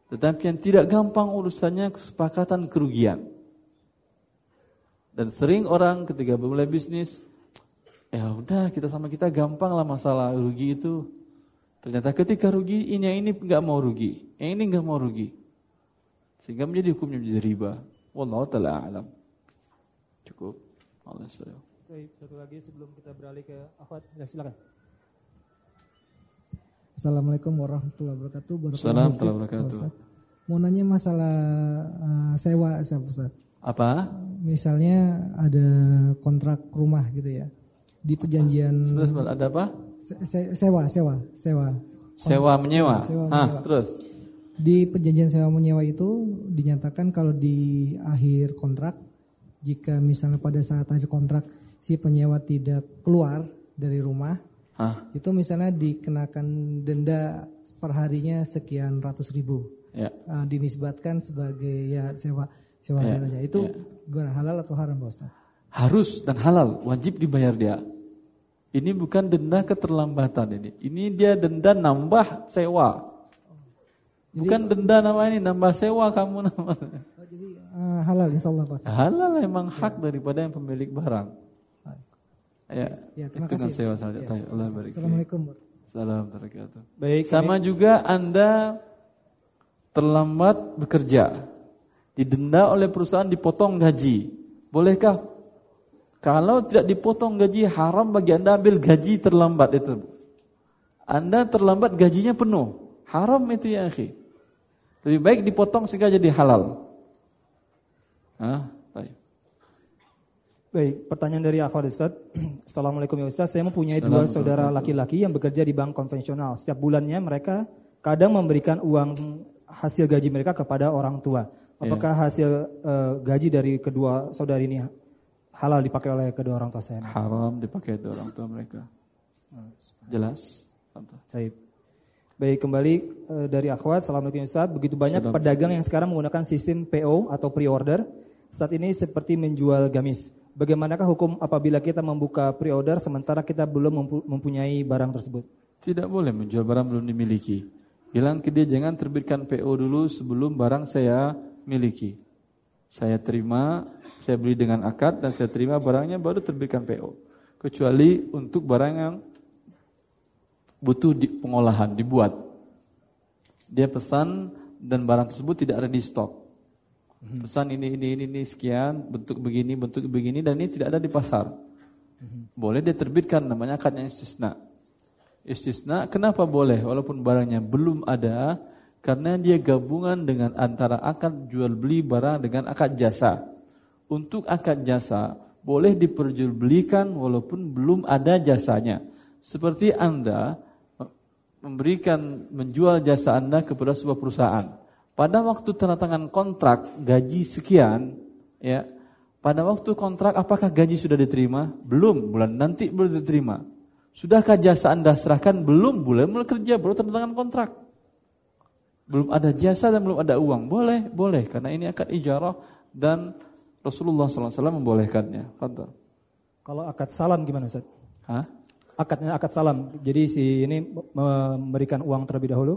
Tetapi yang tidak gampang urusannya kesepakatan kerugian. Dan sering orang ketika memulai bisnis, ya udah kita sama kita gampang lah masalah rugi itu. Ternyata ketika rugi, ini yang ini nggak mau rugi, yang ini nggak mau rugi. Sehingga menjadi hukumnya menjadi riba. Wallahu taala alam. Cukup. Allah Baik, satu lagi sebelum kita beralih ke akhwat, ya silakan. Assalamualaikum warahmatullahi wabarakatuh. Assalamualaikum warahmatullahi wabarakatuh. Mau nanya masalah uh, sewa, Ustaz. Apa? Misalnya ada kontrak rumah gitu ya. Di perjanjian Sebentar, sebentar, ada apa? Se se sewa, sewa, sewa. Sewa menyewa. Sewa ah, menyewa. terus. Di perjanjian sewa menyewa itu dinyatakan kalau di akhir kontrak jika misalnya pada saat akhir kontrak si penyewa tidak keluar dari rumah, Hah? itu misalnya dikenakan denda perharinya sekian ratus ribu. Ya. Uh, dinisbatkan sebagai ya sewa sewa Ya. Itu ya. gimana halal atau haram Pak Ustaz? Harus dan halal, wajib dibayar dia. Ini bukan denda keterlambatan ini. Ini dia denda nambah sewa. Bukan denda nama ini, nambah sewa kamu nama. Uh, halal insya Allah Pak. Halal memang hak daripada yang pemilik barang. Ya, Ya, terima itu kan kasih, sewa Ustaz. saja. Ya. Allah barik. Assalamualaikum. Salam wabarakatuh. Baik, Sama juga Anda terlambat bekerja, didenda oleh perusahaan dipotong gaji. Bolehkah? Kalau tidak dipotong gaji haram bagi Anda ambil gaji terlambat itu. Anda terlambat gajinya penuh. Haram itu ya akhi. Lebih baik dipotong sehingga jadi halal. Hah? Baik. Baik, pertanyaan dari Akhwat Ustaz. Assalamualaikum ya Ustaz, saya mempunyai dua saudara laki-laki yang bekerja di bank konvensional. Setiap bulannya mereka kadang memberikan uang hasil gaji mereka kepada orang tua. Apakah hasil eh, gaji dari kedua saudari ini halal dipakai oleh kedua orang tua saya? Haram dipakai oleh orang tua mereka. Jelas? Contoh. Baik. Kembali eh, dari Akhwat. Assalamualaikum Ustaz. Begitu banyak Salam. pedagang yang sekarang menggunakan sistem PO atau pre-order. Saat ini seperti menjual gamis. Bagaimanakah hukum apabila kita membuka pre-order sementara kita belum mempu- mempunyai barang tersebut? Tidak boleh menjual barang belum dimiliki. Bilang ke dia jangan terbitkan PO dulu sebelum barang saya miliki. Saya terima, saya beli dengan akad dan saya terima barangnya baru terbitkan PO. Kecuali untuk barang yang butuh di pengolahan, dibuat. Dia pesan dan barang tersebut tidak ada di stok. Pesan ini ini ini, ini sekian, bentuk begini, bentuk begini dan ini tidak ada di pasar. Boleh dia terbitkan namanya akadnya istisna. Istisna kenapa boleh walaupun barangnya belum ada? Karena dia gabungan dengan antara akad jual beli barang dengan akad jasa. Untuk akad jasa boleh diperjualbelikan walaupun belum ada jasanya. Seperti Anda memberikan menjual jasa Anda kepada sebuah perusahaan. Pada waktu tanda tangan kontrak gaji sekian, ya. Pada waktu kontrak apakah gaji sudah diterima? Belum, bulan nanti belum diterima. Sudahkah jasa Anda serahkan? Belum, bulan mulai kerja baru tanda tangan kontrak. Belum ada jasa dan belum ada uang. Boleh, boleh karena ini akad ijarah dan Rasulullah SAW membolehkannya. Fadal. Kalau akad salam gimana Ustaz? Hah? Akadnya akad salam. Jadi si ini memberikan uang terlebih dahulu.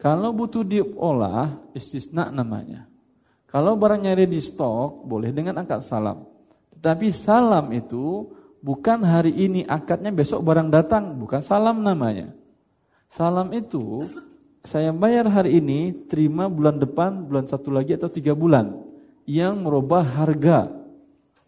Kalau butuh diolah, istisna namanya. Kalau barangnya di stok, boleh dengan akad salam. Tetapi salam itu bukan hari ini akadnya besok barang datang, bukan salam namanya. Salam itu saya bayar hari ini, terima bulan depan, bulan satu lagi atau tiga bulan. Yang merubah harga.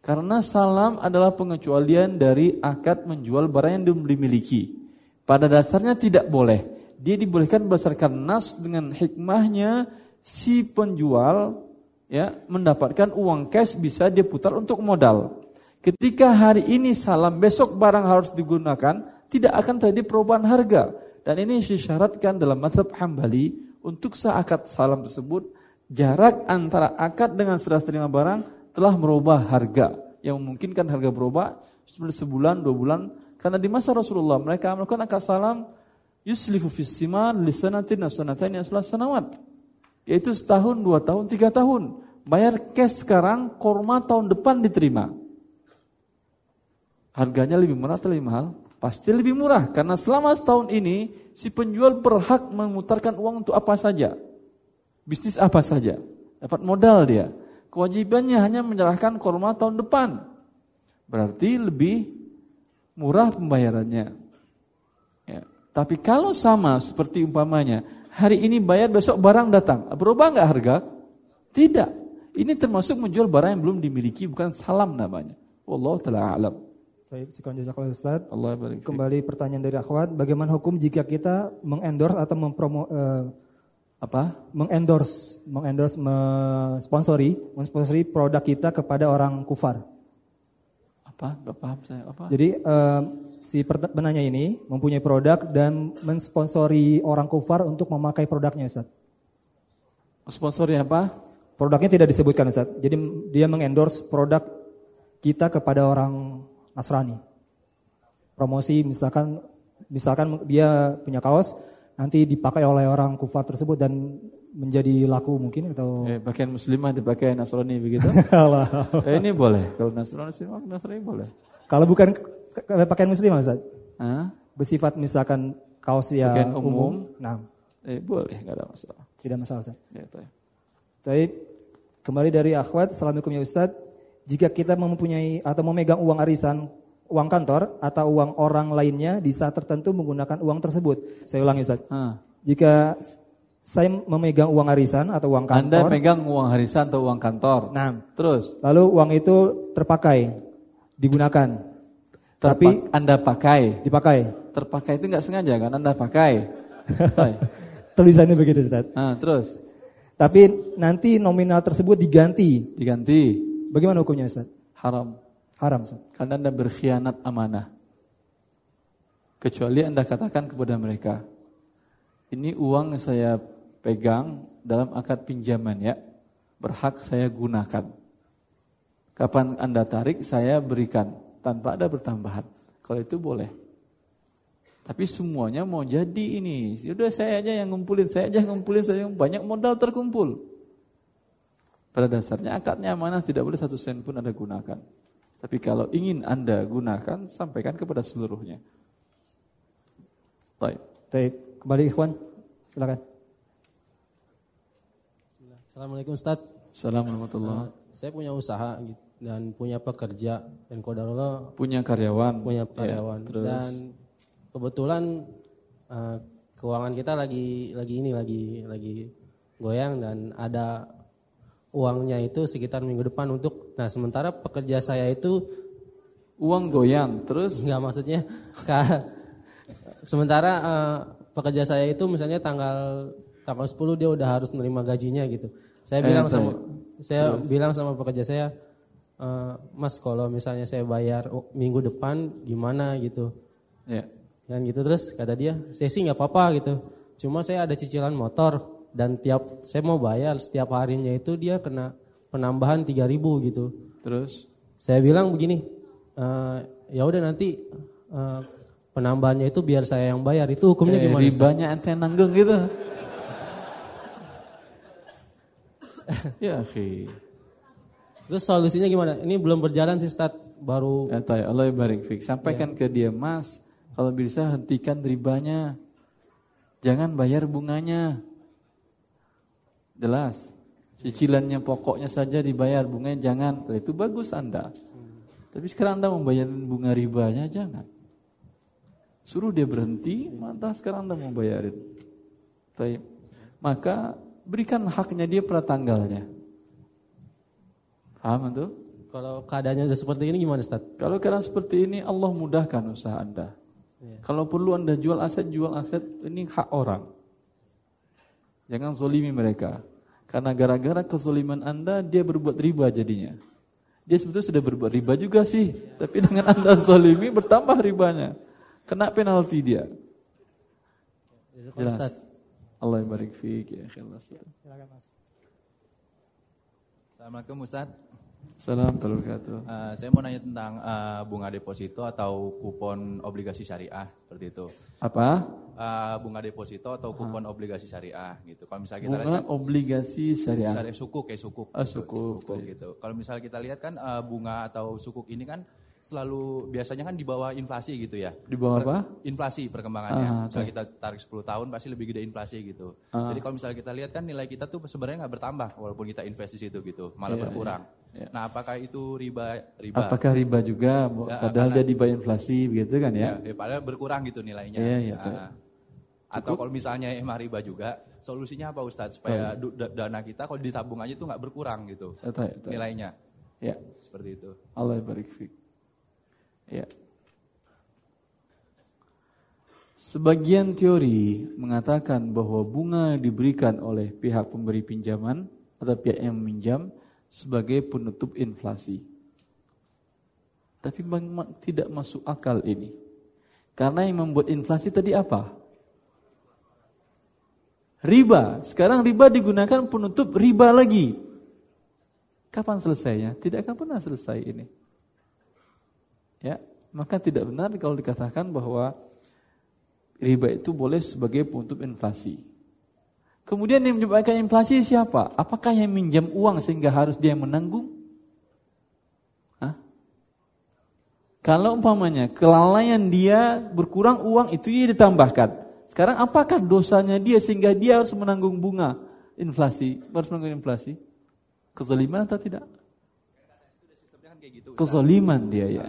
Karena salam adalah pengecualian dari akad menjual barang yang dimiliki. Pada dasarnya tidak boleh. Dia dibolehkan berdasarkan nas dengan hikmahnya si penjual ya mendapatkan uang cash bisa dia putar untuk modal. Ketika hari ini salam, besok barang harus digunakan, tidak akan terjadi perubahan harga. Dan ini disyaratkan dalam mazhab Hambali untuk seakad salam tersebut jarak antara akad dengan serah terima barang telah merubah harga yang memungkinkan harga berubah sebulan dua bulan karena di masa Rasulullah mereka melakukan akad salam Yuslifu fis simar li sanatin sanataini aslah sanawat. Yaitu setahun, dua tahun, tiga tahun. Bayar cash sekarang, korma tahun depan diterima. Harganya lebih murah atau lebih mahal? Pasti lebih murah karena selama setahun ini si penjual berhak memutarkan uang untuk apa saja. Bisnis apa saja. Dapat modal dia. Kewajibannya hanya menyerahkan korma tahun depan. Berarti lebih murah pembayarannya. Ya. Tapi kalau sama seperti umpamanya, hari ini bayar besok barang datang, berubah nggak harga? Tidak. Ini termasuk menjual barang yang belum dimiliki, bukan salam namanya. Wallahu taala alam. Baik, sekian Ustaz. Allah barik. Kembali pertanyaan dari akhwat, bagaimana hukum jika kita mengendorse atau mempromo eh, apa? Mengendorse, mengendorse, mensponsori, mensponsori produk kita kepada orang kufar. Apa? Gak paham saya. Apa? Jadi eh, si penanya ini mempunyai produk dan mensponsori orang kufar untuk memakai produknya Ustaz. Sponsori apa? Produknya tidak disebutkan Ustaz. Jadi dia mengendorse produk kita kepada orang Nasrani. Promosi misalkan misalkan dia punya kaos nanti dipakai oleh orang kufar tersebut dan menjadi laku mungkin atau eh, pakaian muslimah dipakai Nasrani begitu? eh, ini boleh. Kalau Nasrani Nasrani boleh. Kalau bukan pakaian muslimah Ustaz? Hah? Bersifat misalkan kaos ya pakaian umum, umum. Nah, eh boleh, enggak ada masalah. Tidak masalah Ustaz. Ya, Baik. Kembali dari akhwat, Assalamualaikum ya Ustaz jika kita mempunyai atau memegang uang arisan, uang kantor atau uang orang lainnya di saat tertentu menggunakan uang tersebut. Saya ulangi Ustaz. Ha. Jika saya memegang uang arisan atau uang kantor. Anda megang uang arisan atau uang kantor. Nah, terus lalu uang itu terpakai, digunakan. Terpa Tapi Anda pakai. Dipakai. Terpakai itu nggak sengaja kan Anda pakai. Tulisannya begitu Ustaz. Nah, terus. Tapi nanti nominal tersebut diganti. Diganti. Bagaimana hukumnya Ustaz? Haram. Haram. Karena Anda berkhianat amanah. Kecuali Anda katakan kepada mereka, ini uang yang saya pegang dalam akad pinjaman ya, berhak saya gunakan. Kapan Anda tarik, saya berikan tanpa ada bertambahan. Kalau itu boleh. Tapi semuanya mau jadi ini. Sudah saya aja yang ngumpulin, saya aja yang ngumpulin, saya yang banyak modal terkumpul. Pada dasarnya akadnya mana tidak boleh satu sen pun Anda gunakan. Tapi kalau ingin Anda gunakan, sampaikan kepada seluruhnya. Baik. Baik. Kembali Ikhwan, silakan. Assalamualaikum Ustaz. Assalamualaikum uh, Saya punya usaha dan punya pekerja dan kodarullah punya karyawan. Punya iya, karyawan. Ya, terus. Dan kebetulan uh, keuangan kita lagi lagi ini lagi lagi goyang dan ada uangnya itu sekitar minggu depan untuk nah sementara pekerja saya itu uang goyang terus? Nggak maksudnya sementara uh, pekerja saya itu misalnya tanggal tanggal 10 dia udah harus menerima gajinya gitu. Saya eh, bilang sama saya terus. bilang sama pekerja saya uh, mas kalau misalnya saya bayar minggu depan gimana gitu? Ya. Kan gitu terus kata dia saya sih nggak apa-apa gitu. Cuma saya ada cicilan motor dan tiap saya mau bayar setiap harinya itu dia kena penambahan 3000 gitu. Terus saya bilang begini, e, ya udah nanti e, penambahannya itu biar saya yang bayar. Itu hukumnya eh, gimana? Ribanya ente nanggung gitu. ya, akhi. Terus solusinya gimana? Ini belum berjalan sih Stat, baru ya, Allah barik fik. Sampaikan ya. ke dia, "Mas, kalau bisa hentikan ribanya. Jangan bayar bunganya." Jelas. Cicilannya pokoknya saja dibayar, bunganya jangan. Itu bagus Anda. Tapi sekarang Anda membayar bunga ribanya jangan. Suruh dia berhenti, mantap sekarang Anda mau bayarin. Tapi, maka berikan haknya dia pada tanggalnya. Paham itu? Kalau keadaannya sudah seperti ini gimana Ustaz? Kalau keadaan seperti ini Allah mudahkan usaha Anda. Ya. Kalau perlu Anda jual aset, jual aset, ini hak orang. Jangan zolimi mereka. Karena gara-gara kezoliman Anda, dia berbuat riba jadinya. Dia sebetulnya sudah berbuat riba juga sih. Tapi dengan Anda zolimi, bertambah ribanya. Kena penalti dia. Jelas. Allah yang barik fiqh ya Assalamualaikum Ustaz. Salam wabarakatuh. Uh, saya mau nanya tentang uh, bunga deposito atau kupon obligasi syariah seperti itu. Apa? Uh, bunga deposito atau kupon obligasi syariah gitu. Kalau misalnya kita Bunga lihat kan, obligasi syariah. syariah sukuk kayak sukuk. Ah, gitu, sukuk, gitu. Kalau misalnya kita lihat kan uh, bunga atau sukuk ini kan selalu biasanya kan di bawah inflasi gitu ya. Di bawah apa? Inflasi perkembangannya. Ah, misalnya kita tarik 10 tahun pasti lebih gede inflasi gitu. Ah. Jadi kalau misalnya kita lihat kan nilai kita tuh sebenarnya nggak bertambah walaupun kita invest di situ gitu, malah Iya, berkurang. iya, iya. Nah, apakah itu riba riba? Apakah riba juga? Ya, Padahal karena- dia di bawah inflasi begitu kan ya? Ya, ya, padahal berkurang gitu nilainya. Iya, iya, Nah. Atau kalau misalnya emang riba juga, solusinya apa Ustadz? Supaya dana kita kalau ditabung aja tuh nggak berkurang gitu betul. nilainya. Ya. Seperti itu. Allah barik fik. Ya. Sebagian teori mengatakan bahwa bunga diberikan oleh pihak pemberi pinjaman atau pihak yang meminjam sebagai penutup inflasi. Tapi memang tidak masuk akal ini. Karena yang membuat inflasi tadi apa? Riba. Sekarang riba digunakan penutup riba lagi. Kapan selesainya? Tidak akan pernah selesai ini. Ya, maka tidak benar kalau dikatakan bahwa riba itu boleh sebagai penutup inflasi. Kemudian yang menyebabkan inflasi siapa? Apakah yang minjam uang sehingga harus dia menanggung? Hah? Kalau umpamanya kelalaian dia berkurang uang itu dia ditambahkan. Sekarang apakah dosanya dia sehingga dia harus menanggung bunga inflasi, harus menanggung inflasi? Kezaliman atau tidak? Kezaliman dia ya.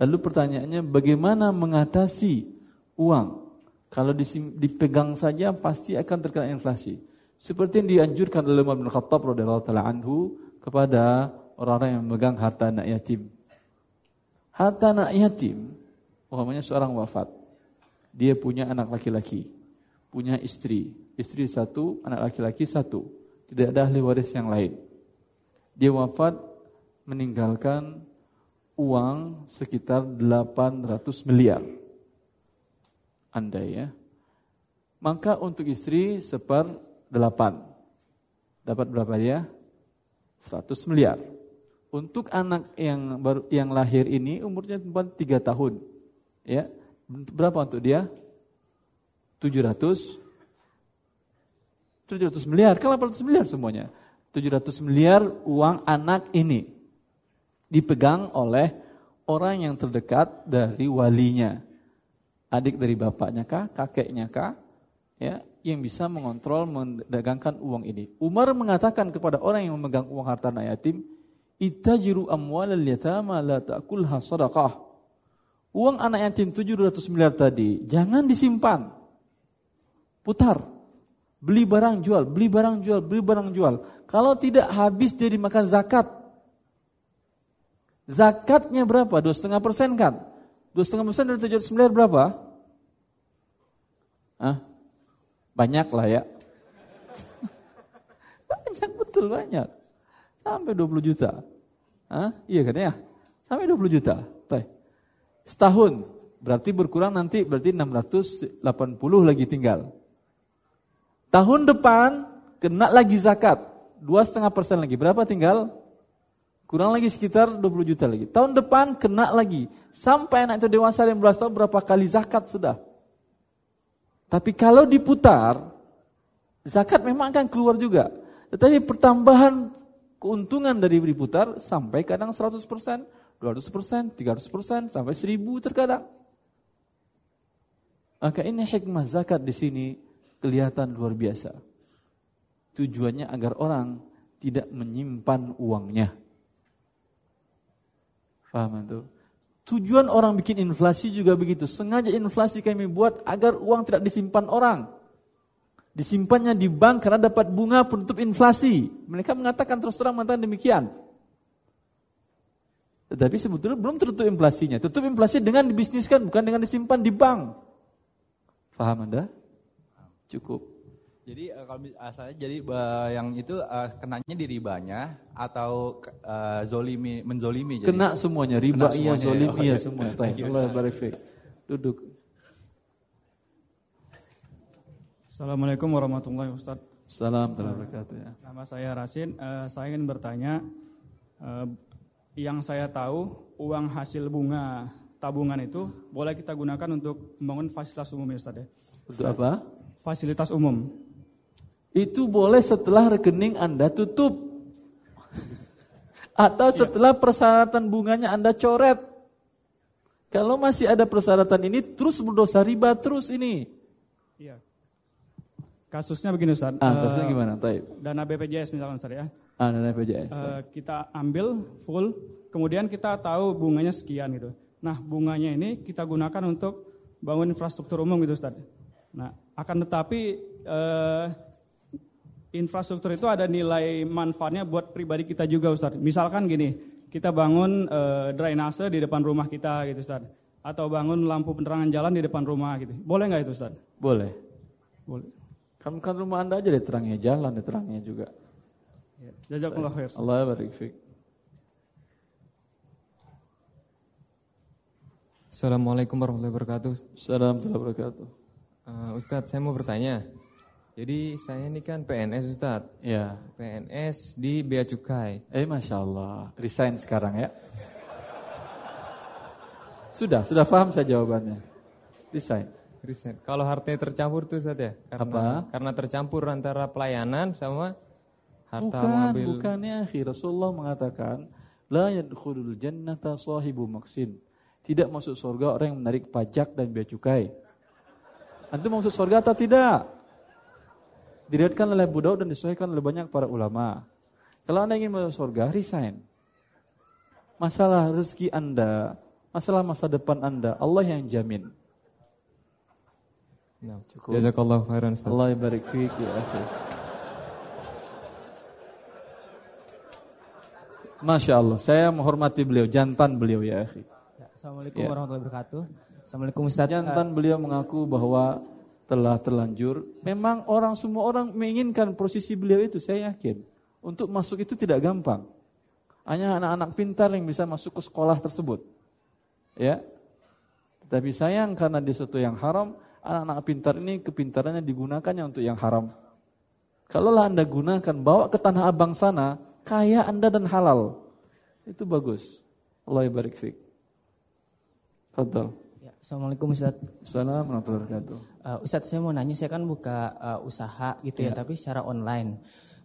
Lalu pertanyaannya bagaimana mengatasi uang? Kalau dipegang saja pasti akan terkena inflasi. Seperti yang dianjurkan oleh Umar bin Khattab radhiyallahu taala anhu kepada orang-orang yang memegang harta anak yatim. Harta anak yatim, umpamanya seorang wafat. Dia punya anak laki-laki, punya istri, istri satu, anak laki-laki satu. Tidak ada ahli waris yang lain. Dia wafat meninggalkan uang sekitar 800 miliar. Andai ya. Maka untuk istri seper delapan. Dapat berapa dia? 100 miliar. Untuk anak yang baru yang lahir ini umurnya cuma 3 tahun. Ya. Berapa untuk dia? 700 700 miliar, kan 800 miliar semuanya. 700 miliar uang anak ini dipegang oleh orang yang terdekat dari walinya. Adik dari bapaknya kah, kakeknya kah, ya, yang bisa mengontrol mendagangkan uang ini. Umar mengatakan kepada orang yang memegang uang harta anak yatim, "Ittajiru amwalal yatama la ta'kulha sadaqah." Uang anak yatim 700 miliar tadi jangan disimpan. Putar. Beli barang jual, beli barang jual, beli barang jual. Kalau tidak habis dia dimakan zakat. Zakatnya berapa? Dua setengah persen kan? Dua setengah persen dari 700 miliar berapa? Hah? Banyak lah ya. banyak betul banyak. Sampai 20 juta. Hah? Iya kan ya? Sampai 20 juta. Setahun. Berarti berkurang nanti berarti 680 lagi tinggal. Tahun depan kena lagi zakat. Dua setengah persen lagi. Berapa tinggal? Kurang lagi sekitar 20 juta lagi. Tahun depan kena lagi. Sampai anak itu dewasa 15 tahun berapa kali zakat sudah. Tapi kalau diputar, zakat memang akan keluar juga. Tetapi pertambahan keuntungan dari diputar sampai kadang 100%, 200%, 300%, sampai 1000 terkadang. Maka ini hikmah zakat di sini kelihatan luar biasa. Tujuannya agar orang tidak menyimpan uangnya. Paham itu? Tujuan orang bikin inflasi juga begitu. Sengaja inflasi kami buat agar uang tidak disimpan orang. Disimpannya di bank karena dapat bunga penutup inflasi. Mereka mengatakan terus terang mengatakan demikian. Tetapi sebetulnya belum tertutup inflasinya. Tutup inflasi dengan dibisniskan, bukan dengan disimpan di bank. Paham Anda? Cukup. Jadi eh, kalau mis- eh, saya jadi eh, yang itu kenanya di ribanya atau zolimi menzolimi jadi. Kena semuanya, riba Kena iya, semuanya, zolim ya. iya Oke. semua. Thank you, Allah barik. Duduk. Assalamualaikum warahmatullahi wabarakatuh. Salam warahmatullahi wabarakatuh ya. Nama saya Rasin. Saya ingin bertanya, yang saya tahu uang hasil bunga tabungan itu boleh kita gunakan untuk membangun fasilitas umum ya Ustaz ya. Untuk apa? Fasilitas umum. Itu boleh setelah rekening Anda tutup. Atau setelah persyaratan bunganya Anda coret. Kalau masih ada persyaratan ini terus berdosa riba terus ini. Iya. Kasusnya begini Ustaz. Ah, Eh, kasusnya gimana? Taib. Dana BPJS misalkan Ustaz ya. Ah, dana BPJS. Eh, kita ambil full, kemudian kita tahu bunganya sekian gitu. Nah, bunganya ini kita gunakan untuk bangun infrastruktur umum gitu Ustaz. Nah, akan tetapi eh, infrastruktur itu ada nilai manfaatnya buat pribadi kita juga Ustaz. Misalkan gini, kita bangun eh, drainase di depan rumah kita gitu Ustaz. Atau bangun lampu penerangan jalan di depan rumah gitu. Boleh nggak itu Ustaz? Boleh. Boleh. Kan, kan rumah Anda aja deh terangnya jalan, deh terangnya juga. Jazakallah khair. Allah barik fiik. Assalamualaikum warahmatullahi wabarakatuh. Assalamualaikum warahmatullahi wabarakatuh. Uh, Ustadz, saya mau bertanya. Jadi saya ini kan PNS Ustadz. Ya. PNS di Bea Cukai. Eh, masya Allah, resign sekarang ya. Sudah, sudah paham saya jawabannya. Resign. Resign. Kalau hartanya tercampur tuh Ustadz ya? Karena, Apa? Karena tercampur antara pelayanan sama harta Bukan, mengambil. bukannya akhi. Rasulullah mengatakan, La yadkhulul jannata sahibu maksin. Tidak masuk surga orang yang menarik pajak dan bea cukai. Antum masuk surga atau tidak? Diriatkan oleh Abu Daud dan disesuaikan oleh banyak para ulama. Kalau anda ingin masuk surga, resign. Masalah rezeki anda, masalah masa depan anda, Allah yang jamin. Nah, Cukup. Jazakallah khairan Ustadz. Allah barik fiik ya akhi. Masya Allah, saya menghormati beliau, jantan beliau ya akhi. Ya, Assalamualaikum Ya. warahmatullahi wabarakatuh. Assalamualaikum Ustaz. Jantan beliau mengaku bahwa telah terlanjur. Memang orang semua orang menginginkan posisi beliau itu, saya yakin. Untuk masuk itu tidak gampang. Hanya anak-anak pintar yang bisa masuk ke sekolah tersebut. Ya. Tapi sayang karena dia sesuatu yang haram, anak-anak pintar ini kepintarannya digunakannya untuk yang haram. Kalaulah Anda gunakan, bawa ke Tanah Abang sana, kaya Anda dan halal. Itu bagus. Allah barik fiik. Fadal. Ya, Assalamualaikum Ustaz. Assalamualaikum warahmatullahi wabarakatuh. Uh, Ustaz saya mau nanya, saya kan buka uh, usaha gitu ya, Ya. tapi secara online.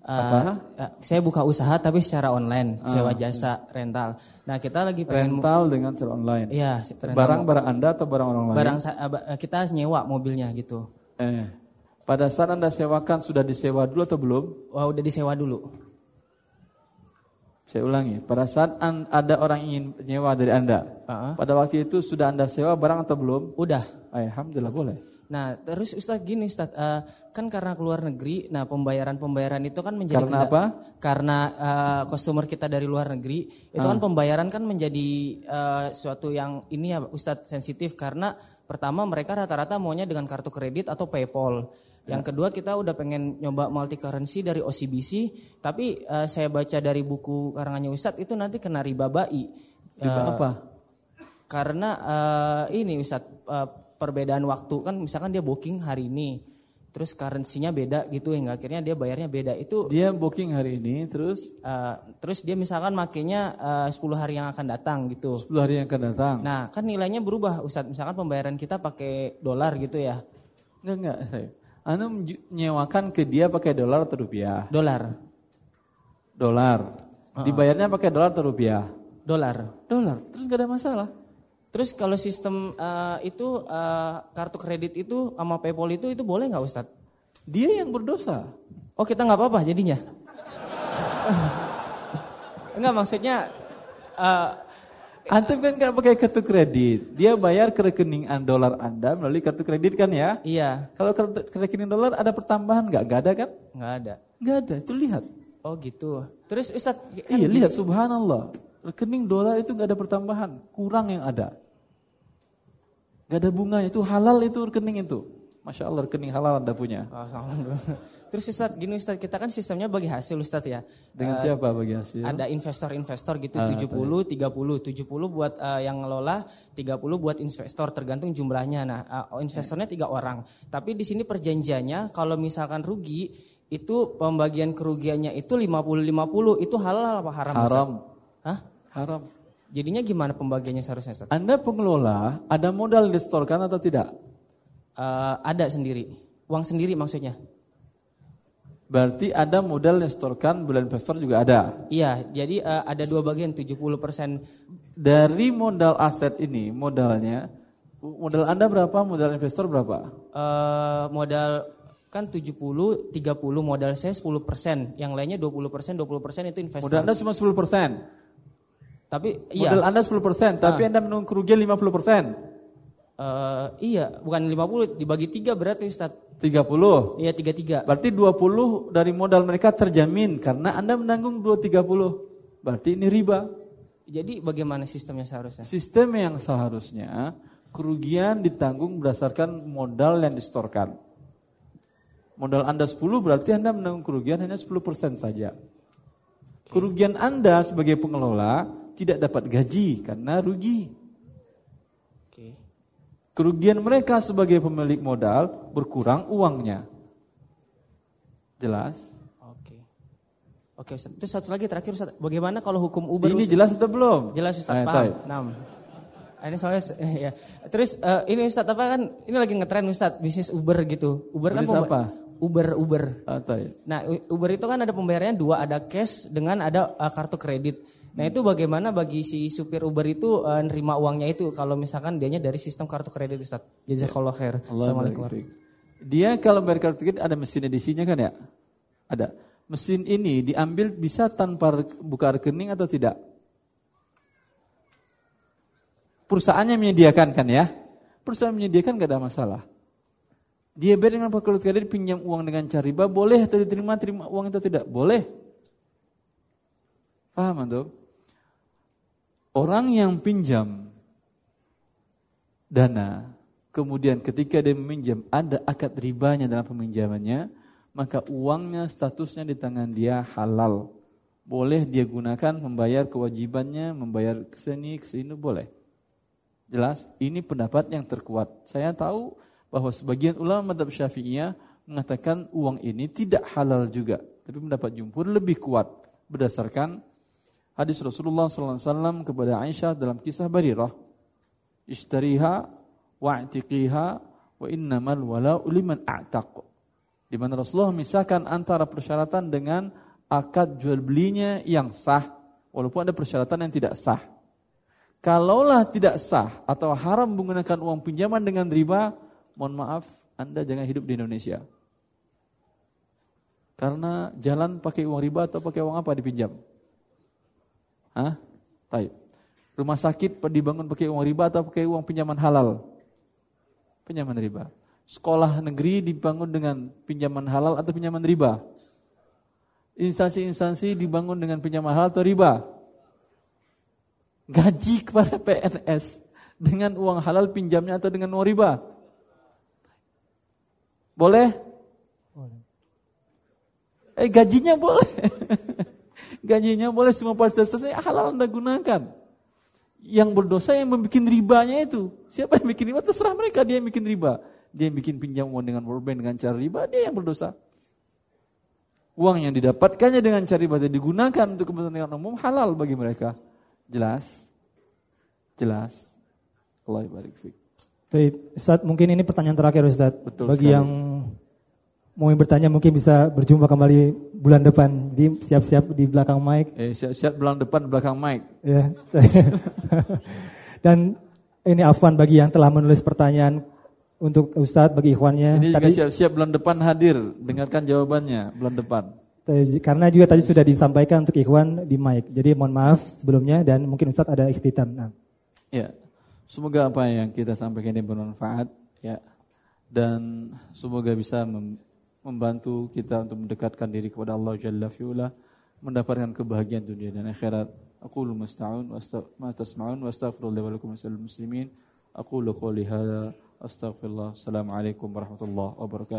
Uh, Apa? uh, saya buka usaha tapi secara online, Ah, sewa jasa, rental. Nah kita lagi pengen Rental dengan secara online. Iya, rental Barang mo- barang Anda atau barang orang lain? barang uh, ba- uh, kita nyewa mobilnya gitu. Eh, pada saat Anda sewakan sudah disewa dulu atau belum? Wah udah disewa dulu. Saya ulangi, pada saat an- ada orang ingin nyewa dari Anda, Uh-uh. pada waktu itu sudah Anda sewa barang atau belum? Udah. Alhamdulillah boleh. Nah terus Ustaz gini Ustaz, uh, kan karena keluar negeri, nah pembayaran pembayaran itu kan menjadi Karena apa? Karena uh, customer kita dari luar negeri, itu Ah. kan pembayaran kan menjadi uh, suatu yang ini ya Ustadz sensitif karena pertama mereka rata-rata maunya dengan kartu kredit atau PayPal. Yang kedua kita udah pengen nyoba multi currency dari OCBC, tapi uh, saya baca dari buku karangannya Ustadz itu nanti kena riba bai. Riba Uh, apa? Karena uh, ini Ustadz uh, perbedaan waktu kan misalkan dia booking hari ini, terus currency-nya beda gitu hingga akhirnya dia bayarnya beda itu. Dia booking hari ini terus Uh, terus dia misalkan makainya uh, 10 hari yang akan datang gitu. 10 hari yang akan datang. Nah, kan nilainya berubah Ustadz. Misalkan pembayaran kita pakai dolar gitu ya. Enggak enggak saya. Menju- menyewakan ke dia pakai dolar atau rupiah? Dolar. Dolar. Uh-uh. Dibayarnya pakai dolar atau rupiah? Dolar. Dolar. Terus nggak ada masalah. Terus kalau sistem uh, itu uh, kartu kredit itu sama PayPal itu itu boleh nggak Ustadz? Dia yang berdosa. Oh kita nggak apa-apa jadinya? Enggak maksudnya uh, Antum kan nggak pakai kartu kredit, dia bayar ke rekening dolar Anda melalui kartu kredit kan ya? Iya. Kalau ke rekening dolar ada pertambahan nggak? Nggak ada kan? nggak ada. Nggak ada, itu lihat. Oh gitu. Terus Ustadz kan iya gini- lihat, subhanallah. Rekening dolar itu nggak ada pertambahan, kurang yang ada. Nggak ada bunganya, itu halal itu rekening itu. Masya Allah rekening halal Anda punya. Alhamdulillah. Terus Ustadz gini Ustadz kita kan sistemnya bagi hasil Ustadz ya. Dengan Eh, siapa bagi hasil? Ada investor-investor gitu Ah, 70 30 70 buat eh, yang ngelola 30 buat investor tergantung jumlahnya. Nah, eh, investornya tiga orang. Tapi di sini perjanjiannya kalau misalkan rugi itu pembagian kerugiannya itu 50 50 itu halal apa haram? Haram. Hah? Haram. Jadinya gimana pembagiannya seharusnya Ustaz? Anda pengelola, ada modal distorkan atau tidak? Eh, ada sendiri. Uang sendiri maksudnya. Berarti ada modal distorkan, bulan investor juga ada. Iya, jadi eh, ada dua bagian 70% Dari modal aset ini, modalnya, modal Anda berapa, modal investor berapa? eh, modal kan 70 30 modal saya 10%, yang lainnya 20%, 20% itu investasi. Modal Anda cuma 10%. Tapi iya. Modal Anda 10%, tapi Ah. Anda menunggu kerugian 50%. Eh, iya, bukan 50 dibagi 3 berarti Ustaz. 30. Iya, 33. Berarti 20 dari modal mereka terjamin karena Anda menanggung 230. Berarti ini riba. Jadi bagaimana sistemnya seharusnya? Sistem yang seharusnya kerugian ditanggung berdasarkan modal yang distorkan. Modal Anda 10 berarti Anda menanggung kerugian hanya 10% saja. Kerugian Anda sebagai pengelola tidak dapat gaji karena rugi. Oke. Kerugian mereka sebagai pemilik modal berkurang uangnya. Jelas? Oke. Oke Ustaz. Terus satu lagi terakhir Ustaz, bagaimana kalau hukum Uber Ini Ustaz? jelas atau belum? Jelas Ustaz, Ayo, paham. Tay. Enam. Ini soalnya ya. Terus eh, ini Ustaz apa kan ini lagi ngetren Ustaz bisnis Uber gitu. Uber kan Bisnis pemba- apa? Uber Uber. Atay. Nah, U- Uber itu kan ada pembayarannya dua, ada cash dengan ada eh, kartu kredit. Nah, itu bagaimana bagi si supir Uber itu eh, nerima uangnya itu kalau misalkan dianya dari sistem kartu kredit Ustaz. Jazakallah khair. Assalamualaikum. Dia kalau bayar kartu kredit ada mesin edisinya kan ya? Ada. Mesin ini diambil bisa tanpa buka rekening atau tidak? Perusahaannya menyediakan kan ya? Perusahaan menyediakan gak ada masalah. Dia bayar dengan kartu kredit pinjam uang dengan cara riba boleh atau diterima terima uang itu tidak? Boleh. Paham antum? Orang yang pinjam dana, kemudian ketika dia meminjam ada akad ribanya dalam peminjamannya, maka uangnya statusnya di tangan dia halal. Boleh dia gunakan membayar kewajibannya, membayar ke sini, ke sini boleh. Jelas, ini pendapat yang terkuat. Saya tahu bahwa sebagian ulama madhab syafi'iyah mengatakan uang ini tidak halal juga. Tapi pendapat jumhur lebih kuat berdasarkan hadis Rasulullah SAW kepada Aisyah dalam kisah Barirah. Ishtariha wa'tiqiha wa innamal wala'u liman a'taq. Di mana Rasulullah memisahkan antara persyaratan dengan akad jual belinya yang sah walaupun ada persyaratan yang tidak sah. Kalaulah tidak sah atau haram menggunakan uang pinjaman dengan riba, mohon maaf, Anda jangan hidup di Indonesia. Karena jalan pakai uang riba atau pakai uang apa dipinjam? Hah? Taib. Rumah sakit dibangun pakai uang riba atau pakai uang pinjaman halal? Pinjaman riba. Sekolah negeri dibangun dengan pinjaman halal atau pinjaman riba? Instansi-instansi dibangun dengan pinjaman halal atau riba? Gaji kepada PNS dengan uang halal pinjamnya atau dengan uang riba? Boleh? Eh gajinya boleh. gajinya boleh semua fasilitas halal Anda gunakan. Yang berdosa yang membuat ribanya itu. Siapa yang bikin riba? Terserah mereka dia yang bikin riba. Dia yang bikin pinjam uang dengan world dengan cara riba, dia yang berdosa. Uang yang didapatkannya dengan cara riba dan digunakan untuk kepentingan umum halal bagi mereka. Jelas? Jelas? Allah barik. Baik, Ustaz, mungkin ini pertanyaan terakhir Ustaz. Betul Bagi sekali. yang mau bertanya mungkin bisa berjumpa kembali bulan depan. Jadi siap-siap di belakang mic. Eh, siap-siap belang depan belakang mic. Ya. Dan ini Afwan bagi yang telah menulis pertanyaan untuk Ustadz bagi ikhwannya. Ini juga Tadi- siap-siap bulan depan hadir, dengarkan jawabannya bulan depan. Karena juga tadi sudah disampaikan untuk ikhwan di mic. Jadi mohon maaf sebelumnya dan mungkin Ustadz ada ikhtitam. Nah. Ya, semoga apa yang kita sampaikan ini bermanfaat ya dan semoga bisa mem- membantu kita untuk mendekatkan diri kepada Allah Jalla fi'ula, mendapatkan kebahagiaan dunia dan akhirat. Aqulu masta'un wa asta- ma tasma'un wa astaghfirullah wa lakum muslimin. Aqulu qawli hadza astaghfirullah. Assalamualaikum warahmatullahi wabarakatuh.